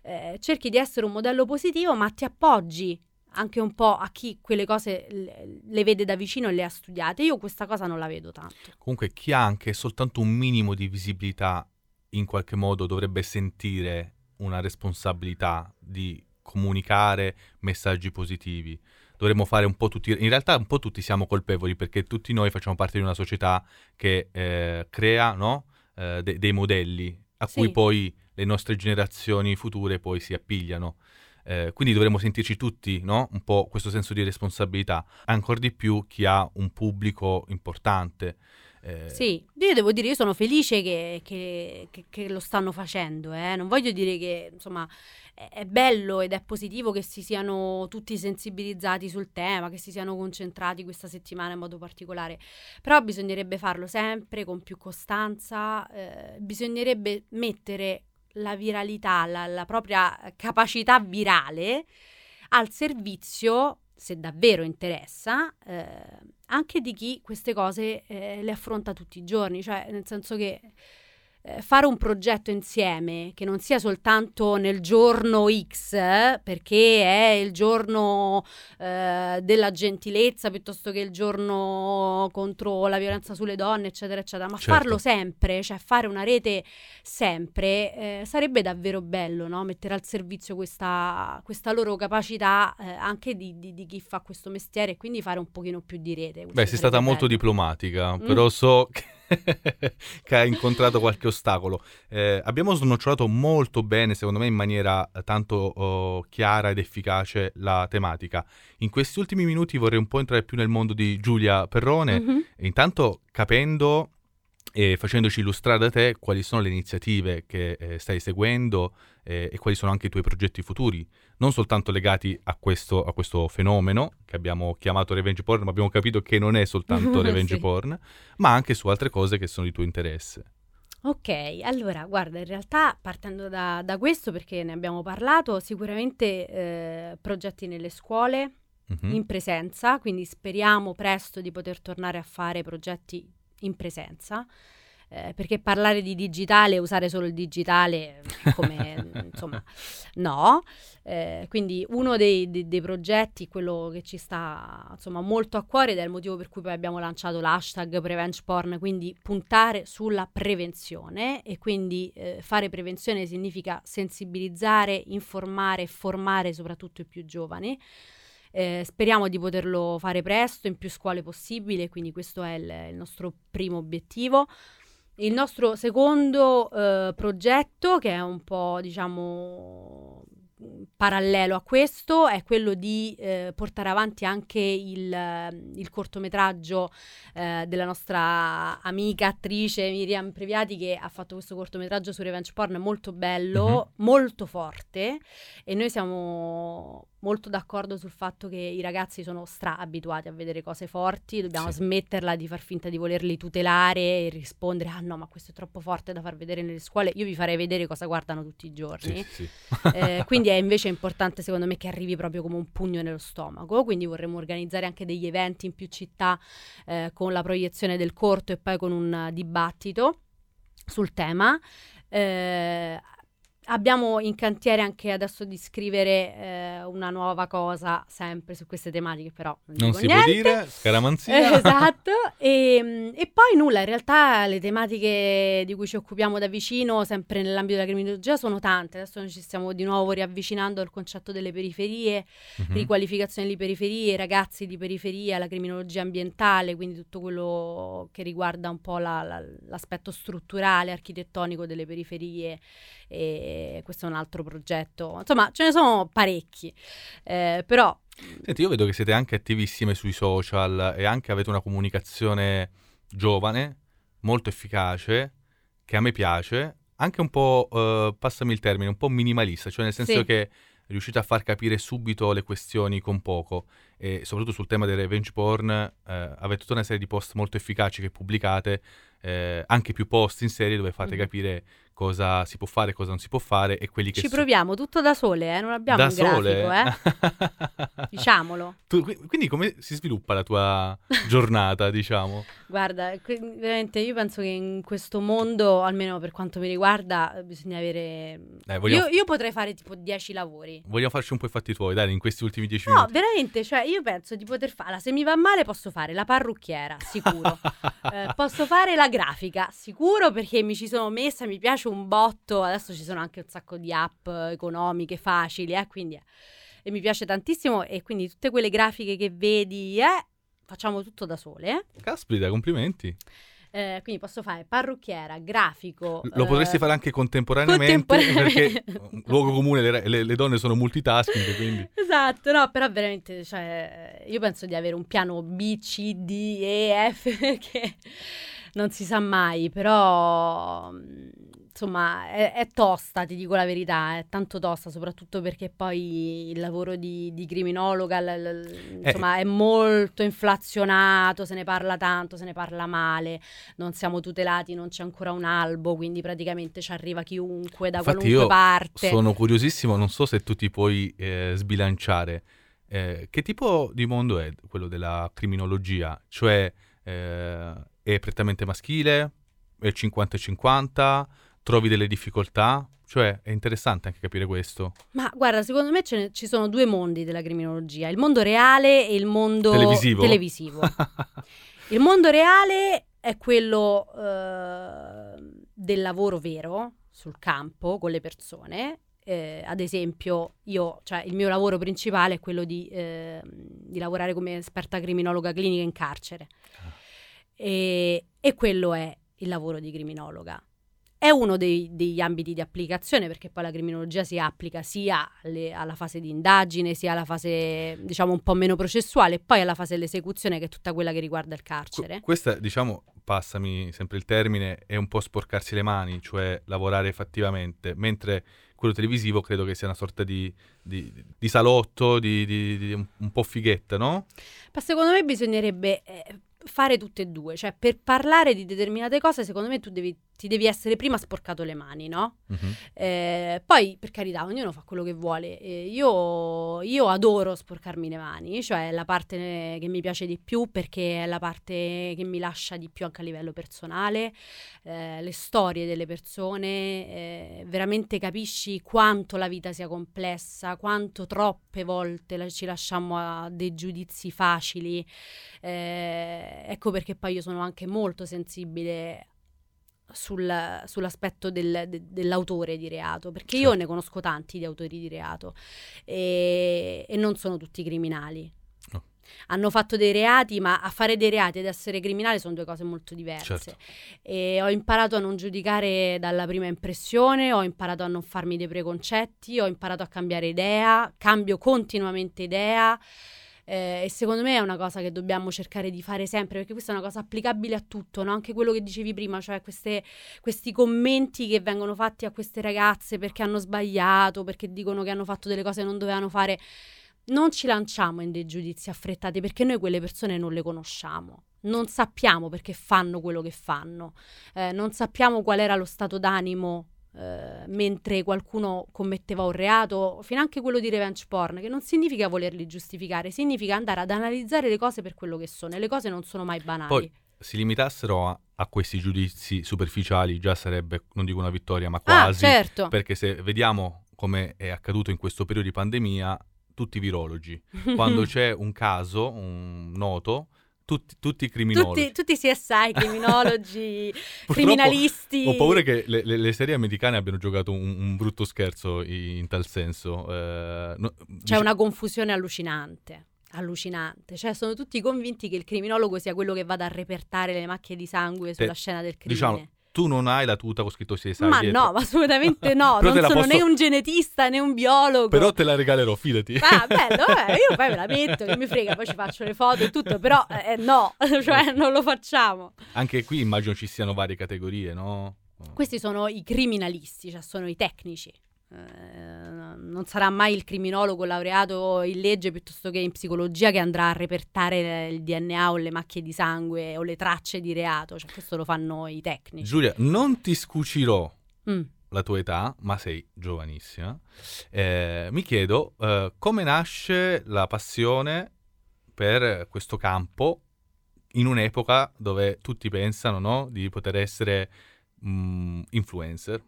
Eh, cerchi di essere un modello positivo, ma ti appoggi anche un po' a chi quelle cose le, vede da vicino e le ha studiate. Io questa cosa non la vedo tanto. Comunque chi ha anche soltanto un minimo di visibilità in qualche modo dovrebbe sentire una responsabilità di comunicare messaggi positivi. Dovremmo fare un po' tutti, in realtà un po' tutti siamo colpevoli perché tutti noi facciamo parte di una società che eh, crea no? Eh, de- dei modelli a Sì. cui poi le nostre generazioni future poi si appigliano. Eh, quindi dovremmo sentirci tutti, no? Un po' questo senso di responsabilità, ancora di più chi ha un pubblico importante. Eh, Sì, io devo dire, io sono felice che, che- che- che lo stanno facendo, eh. Non voglio dire che, insomma, è, bello ed è positivo che si siano tutti sensibilizzati sul tema, che si siano concentrati questa settimana in modo particolare, però bisognerebbe farlo sempre con più costanza, eh, bisognerebbe mettere la viralità, la, la propria capacità virale al servizio, se davvero interessa, eh, anche di chi queste cose eh, le affronta tutti i giorni, cioè nel senso che eh, fare un progetto insieme che non sia soltanto nel giorno X, eh, perché è il giorno eh, della gentilezza piuttosto che il giorno contro la violenza sulle donne, eccetera, eccetera, ma Certo. farlo sempre, cioè fare una rete sempre, eh, sarebbe davvero bello, no? Mettere al servizio questa, questa loro capacità eh, anche di, di- di chi fa questo mestiere e quindi fare un pochino più di rete. Beh, sei stata sarebbe molto bello. diplomatica, Mm. però so che, che hai incontrato qualche ostacolo. Eh, abbiamo snocciolato molto bene, secondo me, in maniera tanto oh, chiara ed efficace la tematica. In questi ultimi minuti vorrei un po' entrare più nel mondo di Giulia Perrone, Mhm. e intanto capendo e facendoci illustrare da te quali sono le iniziative che eh, stai seguendo eh, e quali sono anche i tuoi progetti futuri, non soltanto legati a questo, a questo fenomeno che abbiamo chiamato revenge porn, ma abbiamo capito che non è soltanto revenge Sì. porn, ma anche su altre cose che sono di tuo interesse. Ok, allora guarda, in realtà partendo da, da questo, perché ne abbiamo parlato, sicuramente eh, progetti nelle scuole, in presenza, quindi speriamo presto di poter tornare a fare progetti in presenza. eh, perché parlare di digitale usare solo il digitale, come insomma, no. Eh, quindi uno dei, dei- dei progetti, quello che ci sta insomma molto a cuore ed è il motivo per cui poi abbiamo lanciato l'hashtag Prevenge Porn, quindi puntare sulla prevenzione e quindi eh, fare prevenzione significa sensibilizzare, informare formare soprattutto i più giovani. Eh, speriamo di poterlo fare presto, in più scuole possibile, quindi questo è il, il nostro primo obiettivo. Il nostro secondo eh, progetto, che è un po' diciamo parallelo a questo, è quello di eh, portare avanti anche il, il cortometraggio eh, della nostra amica attrice Miriam Previati che ha fatto questo cortometraggio su revenge porn molto bello, molto forte e noi siamo molto d'accordo sul fatto che i ragazzi sono stra abituati a vedere cose forti, dobbiamo Sì. smetterla di far finta di volerli tutelare e rispondere ah no ma questo è troppo forte da far vedere nelle scuole, io vi farei vedere cosa guardano tutti i giorni. Sì, sì. Eh, quindi è invece importante secondo me che arrivi proprio come un pugno nello stomaco, quindi vorremmo organizzare anche degli eventi in più città eh, con la proiezione del corto e poi con un dibattito sul tema. Eh, abbiamo in cantiere anche adesso di scrivere eh, una nuova cosa sempre su queste tematiche, però non, Non si può niente. dire, scaramanzia. esatto, e, e poi nulla, in realtà le tematiche di cui ci occupiamo da vicino, sempre nell'ambito della criminologia, sono tante. Adesso noi ci stiamo di nuovo riavvicinando al concetto delle periferie, Mhm. riqualificazione di periferie, ragazzi di periferia, la criminologia ambientale, quindi tutto quello che riguarda un po' la- la- l'aspetto strutturale, architettonico delle periferie e, questo è un altro progetto. Insomma, ce ne sono parecchi, Eh, però Senti, io vedo che siete anche attivissime sui social e anche avete una comunicazione giovane, molto efficace, che a me piace, anche un po', eh, passami il termine, un po' minimalista, cioè nel senso Sì. che riuscite a far capire subito le questioni con poco e soprattutto sul tema del revenge porn eh, avete tutta una serie di post molto efficaci che pubblicate, eh, anche più post in serie dove fate Mhm. capire cosa si può fare, cosa non si può fare e quelli che ci so- proviamo tutto da sole, eh, non abbiamo da un grafico, sole. eh. diciamolo. Tu- qui- quindi come si sviluppa la tua giornata, diciamo? Guarda, que- veramente io penso che in questo mondo, almeno per quanto mi riguarda, eh, bisogna avere... Dai, vogliamo, Io, io potrei fare tipo 10 lavori. vogliamo farci un po' i fatti tuoi, dai, in questi ultimi dieci No, minuti. veramente, cioè io penso di poter fare, se mi va male posso fare la parrucchiera, sicuro. Eh, posso fare la grafica, sicuro perché mi ci sono messa, mi piace un botto, adesso ci sono anche un sacco di app economiche, facili, eh, quindi eh, e mi piace tantissimo e quindi tutte quelle grafiche che vedi, eh, facciamo tutto da sole. Caspita, complimenti. Eh, quindi posso fare parrucchiera, grafico. Lo eh, potresti fare anche contemporaneamente, contemporaneamente. perché un luogo comune le, le- le donne sono multitasking, quindi Esatto, no, però veramente, cioè, io penso di avere un piano B, C, D, E, F, perché non si sa mai, però, mh, insomma, è, è tosta, ti dico la verità, è tanto tosta, soprattutto perché poi il lavoro di, di criminologa, l- l- insomma, è molto inflazionato, se ne parla tanto, se ne parla male, non siamo tutelati, non c'è ancora un albo, quindi praticamente ci arriva chiunque da Infatti qualunque parte. sono curiosissimo, non so se tu ti puoi eh, sbilanciare. Eh, che tipo di mondo è quello della criminologia? Cioè, eh, è prettamente maschile? È 50-50? Trovi delle difficoltà? Cioè, è interessante anche capire questo. Ma guarda, secondo me ne- ci sono due mondi della criminologia, il mondo reale e il mondo Televisivo? televisivo. Il mondo reale è quello eh, del lavoro vero sul campo con le persone. Eh, ad esempio, io, cioè, il mio lavoro principale è quello di, eh, di lavorare come esperta criminologa clinica in carcere. E, e quello è il lavoro di criminologa. È uno dei- degli ambiti di applicazione perché poi la criminologia si applica sia alle- alla fase di indagine, sia alla fase diciamo un po' meno processuale, e poi alla fase dell'esecuzione che è tutta quella che riguarda il carcere. Que- questa, diciamo, passami sempre il termine, è un po' sporcarsi le mani, cioè lavorare fattivamente, mentre quello televisivo credo che sia una sorta di, di- di salotto, di, di- un po' fighetta, no? Ma secondo me bisognerebbe eh, fare tutte e due, cioè per parlare di determinate cose secondo me tu devi, ti devi essere prima sporcato le mani, no? Mhm. Eh, poi, per carità, ognuno fa quello che vuole. Eh, io, io adoro sporcarmi le mani, cioè è la parte che mi piace di più perché è la parte che mi lascia di più anche a livello personale. Eh, le storie delle persone, eh, veramente capisci quanto la vita sia complessa, quanto troppe volte la- ci lasciamo a dei giudizi facili. Eh, ecco perché poi io sono anche molto sensibile sul- sull'aspetto del- de- dell'autore di reato, perché io Certo. ne conosco tanti di autori di reato e, e non sono tutti criminali. No. Hanno fatto dei reati, ma a fare dei reati ed essere criminale sono due cose molto diverse. Certo. E ho imparato a non giudicare dalla prima impressione, ho imparato a non farmi dei preconcetti, ho imparato a cambiare idea, cambio continuamente idea. Eh, e secondo me è una cosa che dobbiamo cercare di fare sempre perché questa è una cosa applicabile a tutto, no? anche quello che dicevi prima, cioè queste- questi commenti che vengono fatti a queste ragazze perché hanno sbagliato, perché dicono che hanno fatto delle cose che non dovevano fare. Non ci lanciamo in dei giudizi affrettati perché noi quelle persone non le conosciamo. Non sappiamo perché fanno quello che fanno, eh, non sappiamo qual era lo stato d'animo eh, mentre qualcuno commetteva un reato, finanche quello di revenge porn, che non significa volerli giustificare, significa andare ad analizzare le cose per quello che sono e le cose non sono mai banali. Poi si limitassero a, a questi giudizi superficiali, già sarebbe, non dico una vittoria, ma ah, quasi. certo. Perché se vediamo come è accaduto in questo periodo di pandemia, tutti virologi. Quando c'è un caso, un noto, tutti, tutti criminologi. tutti, tutti CSI, criminologi, criminalisti. Ho paura che le, le- le serie americane abbiano giocato un, un brutto scherzo in tal senso. Eh, no- C'è dice- una confusione allucinante. Allucinante, cioè sono tutti convinti che il criminologo sia quello che vada a repertare le macchie di sangue sulla Te- scena del diciamo, crimine. Tu non hai la tuta con scritto CSI Ma dietro. no, ma assolutamente no. Non sono posso- né un genetista né un biologo. Però te la regalerò, fidati. Ah, bello, vabbè, io poi me la metto, che mi frega, poi ci faccio le foto e tutto, però eh, no, cioè non lo facciamo. Anche qui immagino ci siano varie categorie, no? Questi sono i criminalisti, cioè sono i tecnici. Eh, non sarà mai il criminologo laureato in legge piuttosto che in psicologia che andrà a repertare il DNA o le macchie di sangue o le tracce di reato, cioè questo lo fanno i tecnici. Giulia, non ti scucirò Mm. la tua età, ma sei giovanissima. Eh, mi chiedo eh, come nasce la passione per questo campo in un'epoca dove tutti pensano no, di poter essere mm, influencer.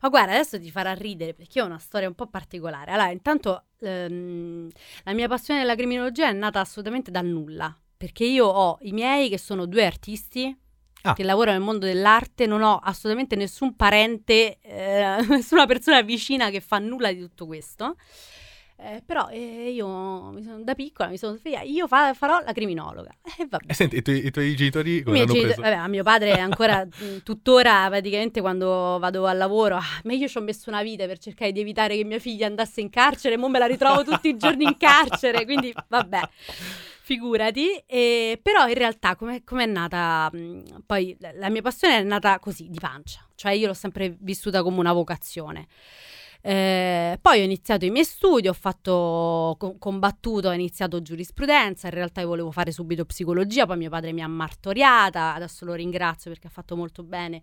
Ma guarda, adesso ti farà ridere perché ho una storia un po' particolare. Allora, intanto ehm, la mia passione della criminologia è nata assolutamente dal nulla. Perché io ho i miei che sono due artisti Ah. che lavorano nel mondo dell'arte, non ho assolutamente nessun parente, eh, nessuna persona vicina che fa nulla di tutto questo. Eh, però eh, io sono- da piccola mi sono svegliata, io fa- farò la criminologa. E vabbè. E senti, i tuoi, i tuoi genitori come miei l'hanno genitori- preso? vabbè, mio padre ancora tuttora praticamente quando vado al lavoro, ah, ma io ci ho messo una vita per cercare di evitare che mia figlia andasse in carcere, mo me la ritrovo tutti i giorni in carcere, quindi vabbè, figurati. E, però in realtà come è nata, mh, poi la mia passione è nata così, di pancia, cioè io l'ho sempre vissuta come una vocazione. Eh, poi ho iniziato i miei studi, ho fatto co- combattuto, ho iniziato giurisprudenza, in realtà io volevo fare subito psicologia, poi mio padre mi ha martoriata, adesso lo ringrazio perché ha fatto molto bene.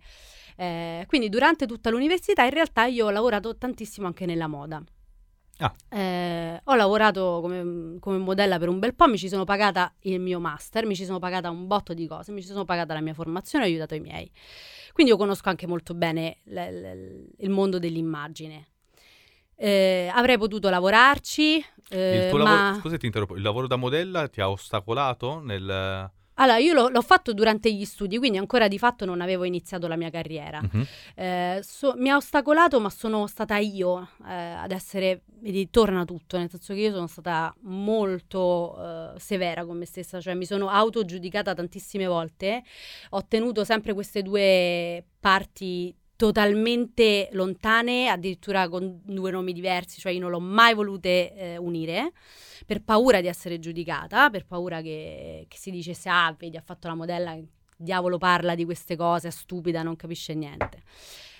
Eh, quindi durante tutta l'università in realtà io ho lavorato tantissimo anche nella moda. Ah. Eh, ho lavorato come, come modella per un bel po', mi ci sono pagata il mio master, mi ci sono pagata un botto di cose, mi ci sono pagata la mia formazione ho aiutato i miei. Quindi io conosco anche molto bene l- l- il mondo dell'immagine. Eh, avrei potuto lavorarci, eh, il tuo ma... lavoro, scusa ti interrompo, il lavoro da modella ti ha ostacolato nel... Allora, io l'ho, l'ho fatto durante gli studi, quindi ancora di fatto non avevo iniziato la mia carriera. Mhm. Eh, so- mi ha ostacolato, ma sono stata io eh, ad essere, vedi, torna tutto, nel senso che io sono stata molto eh, severa con me stessa, cioè mi sono autogiudicata tantissime volte, ho tenuto sempre queste due parti totalmente lontane, addirittura con due nomi diversi, cioè io non l'ho mai volute eh, unire per paura di essere giudicata, per paura che, che si dicesse ah, vedi, ha fatto la modella, diavolo parla di queste cose, è stupida, non capisce niente.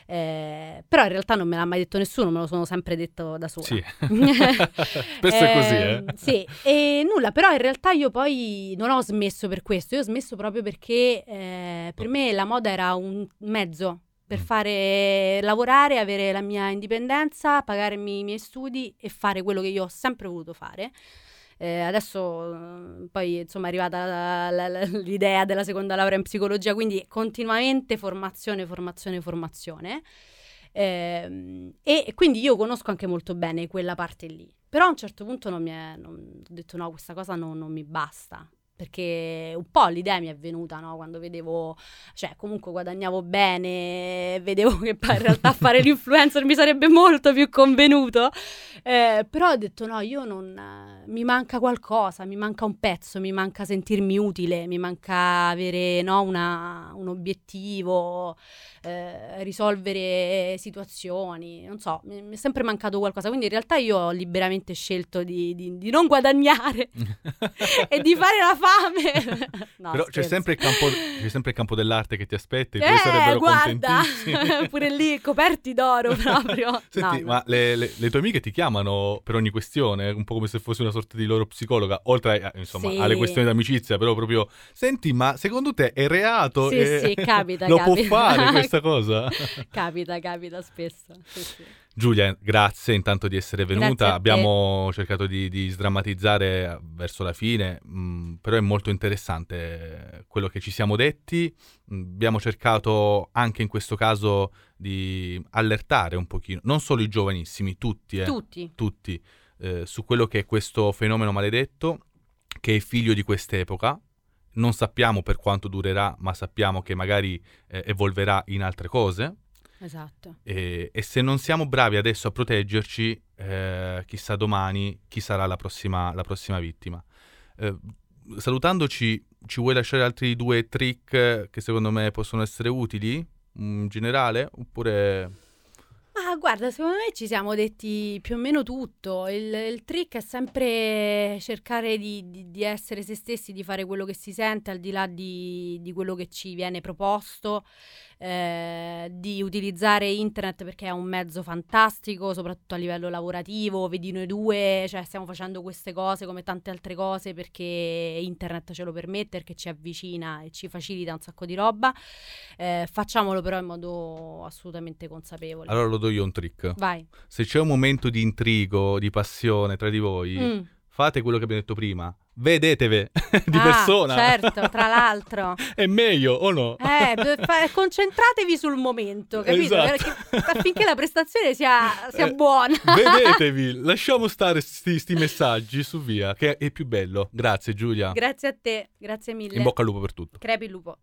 Eh, però in realtà non me l'ha mai detto nessuno, me lo sono sempre detto da sola. Sì, spesso è così, eh. Ehm, Sì, e nulla, però in realtà io poi non ho smesso per questo, io ho smesso proprio perché eh, per me la moda era un mezzo per Mm. fare lavorare, avere la mia indipendenza, pagarmi i miei studi e fare quello che io ho sempre voluto fare. Eh, adesso eh, poi insomma è arrivata la- la- la- l'idea della seconda laurea in psicologia, quindi continuamente formazione, formazione, formazione. Ehm, e quindi io conosco anche molto bene quella parte lì. Però a un certo punto non mi è, non- ho detto no, questa cosa non, non mi basta. Perché un po' l'idea mi è venuta, no? Quando vedevo, cioè comunque guadagnavo bene, vedevo che poi in realtà fare l'influencer mi sarebbe molto più convenuto. Eh, però ho detto no, io non... mi manca qualcosa, mi manca un pezzo, mi manca sentirmi utile, mi manca avere no, una- un obiettivo, eh, risolvere situazioni, non so, mi, mi è sempre mancato qualcosa. Quindi in realtà io ho liberamente scelto di, di- di non guadagnare e di fare la fame. No, Però c'è sempre, il campo, c'è sempre il campo dell'arte che ti aspetta e Eh, tuoi sarebbero guarda, pure lì coperti d'oro proprio. Senti, No, no. ma le, le- le tue amiche ti chiamano per ogni questione, un po' come se fosse una sorta di loro psicologa, oltre a- insomma, Sì. alle questioni d'amicizia, però proprio, senti, ma secondo te è reato? Sì, e- sì, capita, Lo capita. può fare questa cosa? capita, capita spesso. Sì, sì. Giulia, grazie intanto di essere venuta. Abbiamo cercato di, di sdrammatizzare verso la fine, mh, però è molto interessante quello che ci siamo detti. Mh, abbiamo cercato anche in questo caso di allertare un pochino, non solo i giovanissimi, tutti, eh, Tutti. tutti, eh, su quello che è questo fenomeno maledetto, che è figlio di quest'epoca. Non sappiamo per quanto durerà, ma sappiamo che magari eh, evolverà in altre cose. Esatto. E, e se non siamo bravi adesso a proteggerci, eh, chissà domani chi sarà la prossima, la prossima vittima. Eh, salutandoci, ci vuoi lasciare altri due trick che secondo me possono essere utili? in generale? Oppure... Ma guarda, secondo me ci siamo detti più o meno tutto. Il, il trick è sempre cercare di, di- di essere se stessi, di fare quello che si sente al di là di, di quello che ci viene proposto, eh, di utilizzare internet perché è un mezzo fantastico, soprattutto a livello lavorativo. Vedi noi due, cioè stiamo facendo queste cose come tante altre cose perché internet ce lo permette, perché ci avvicina e ci facilita un sacco di roba. Eh, facciamolo però in modo assolutamente consapevole. Allora lo do io un trick. Vai. Se c'è un momento di intrigo, di passione tra di voi, Mm. fate quello che abbiamo detto prima. Vedetevi di Ah, persona. Certo, tra l'altro. È meglio o no? Eh, concentratevi sul momento, capito? Esatto. Perché affinché la prestazione sia, sia Eh, buona. Vedetevi, lasciamo stare sti, sti messaggi su via, che è più bello. Grazie Giulia. Grazie a te, grazie mille. In bocca al lupo per tutto. Crepi il lupo.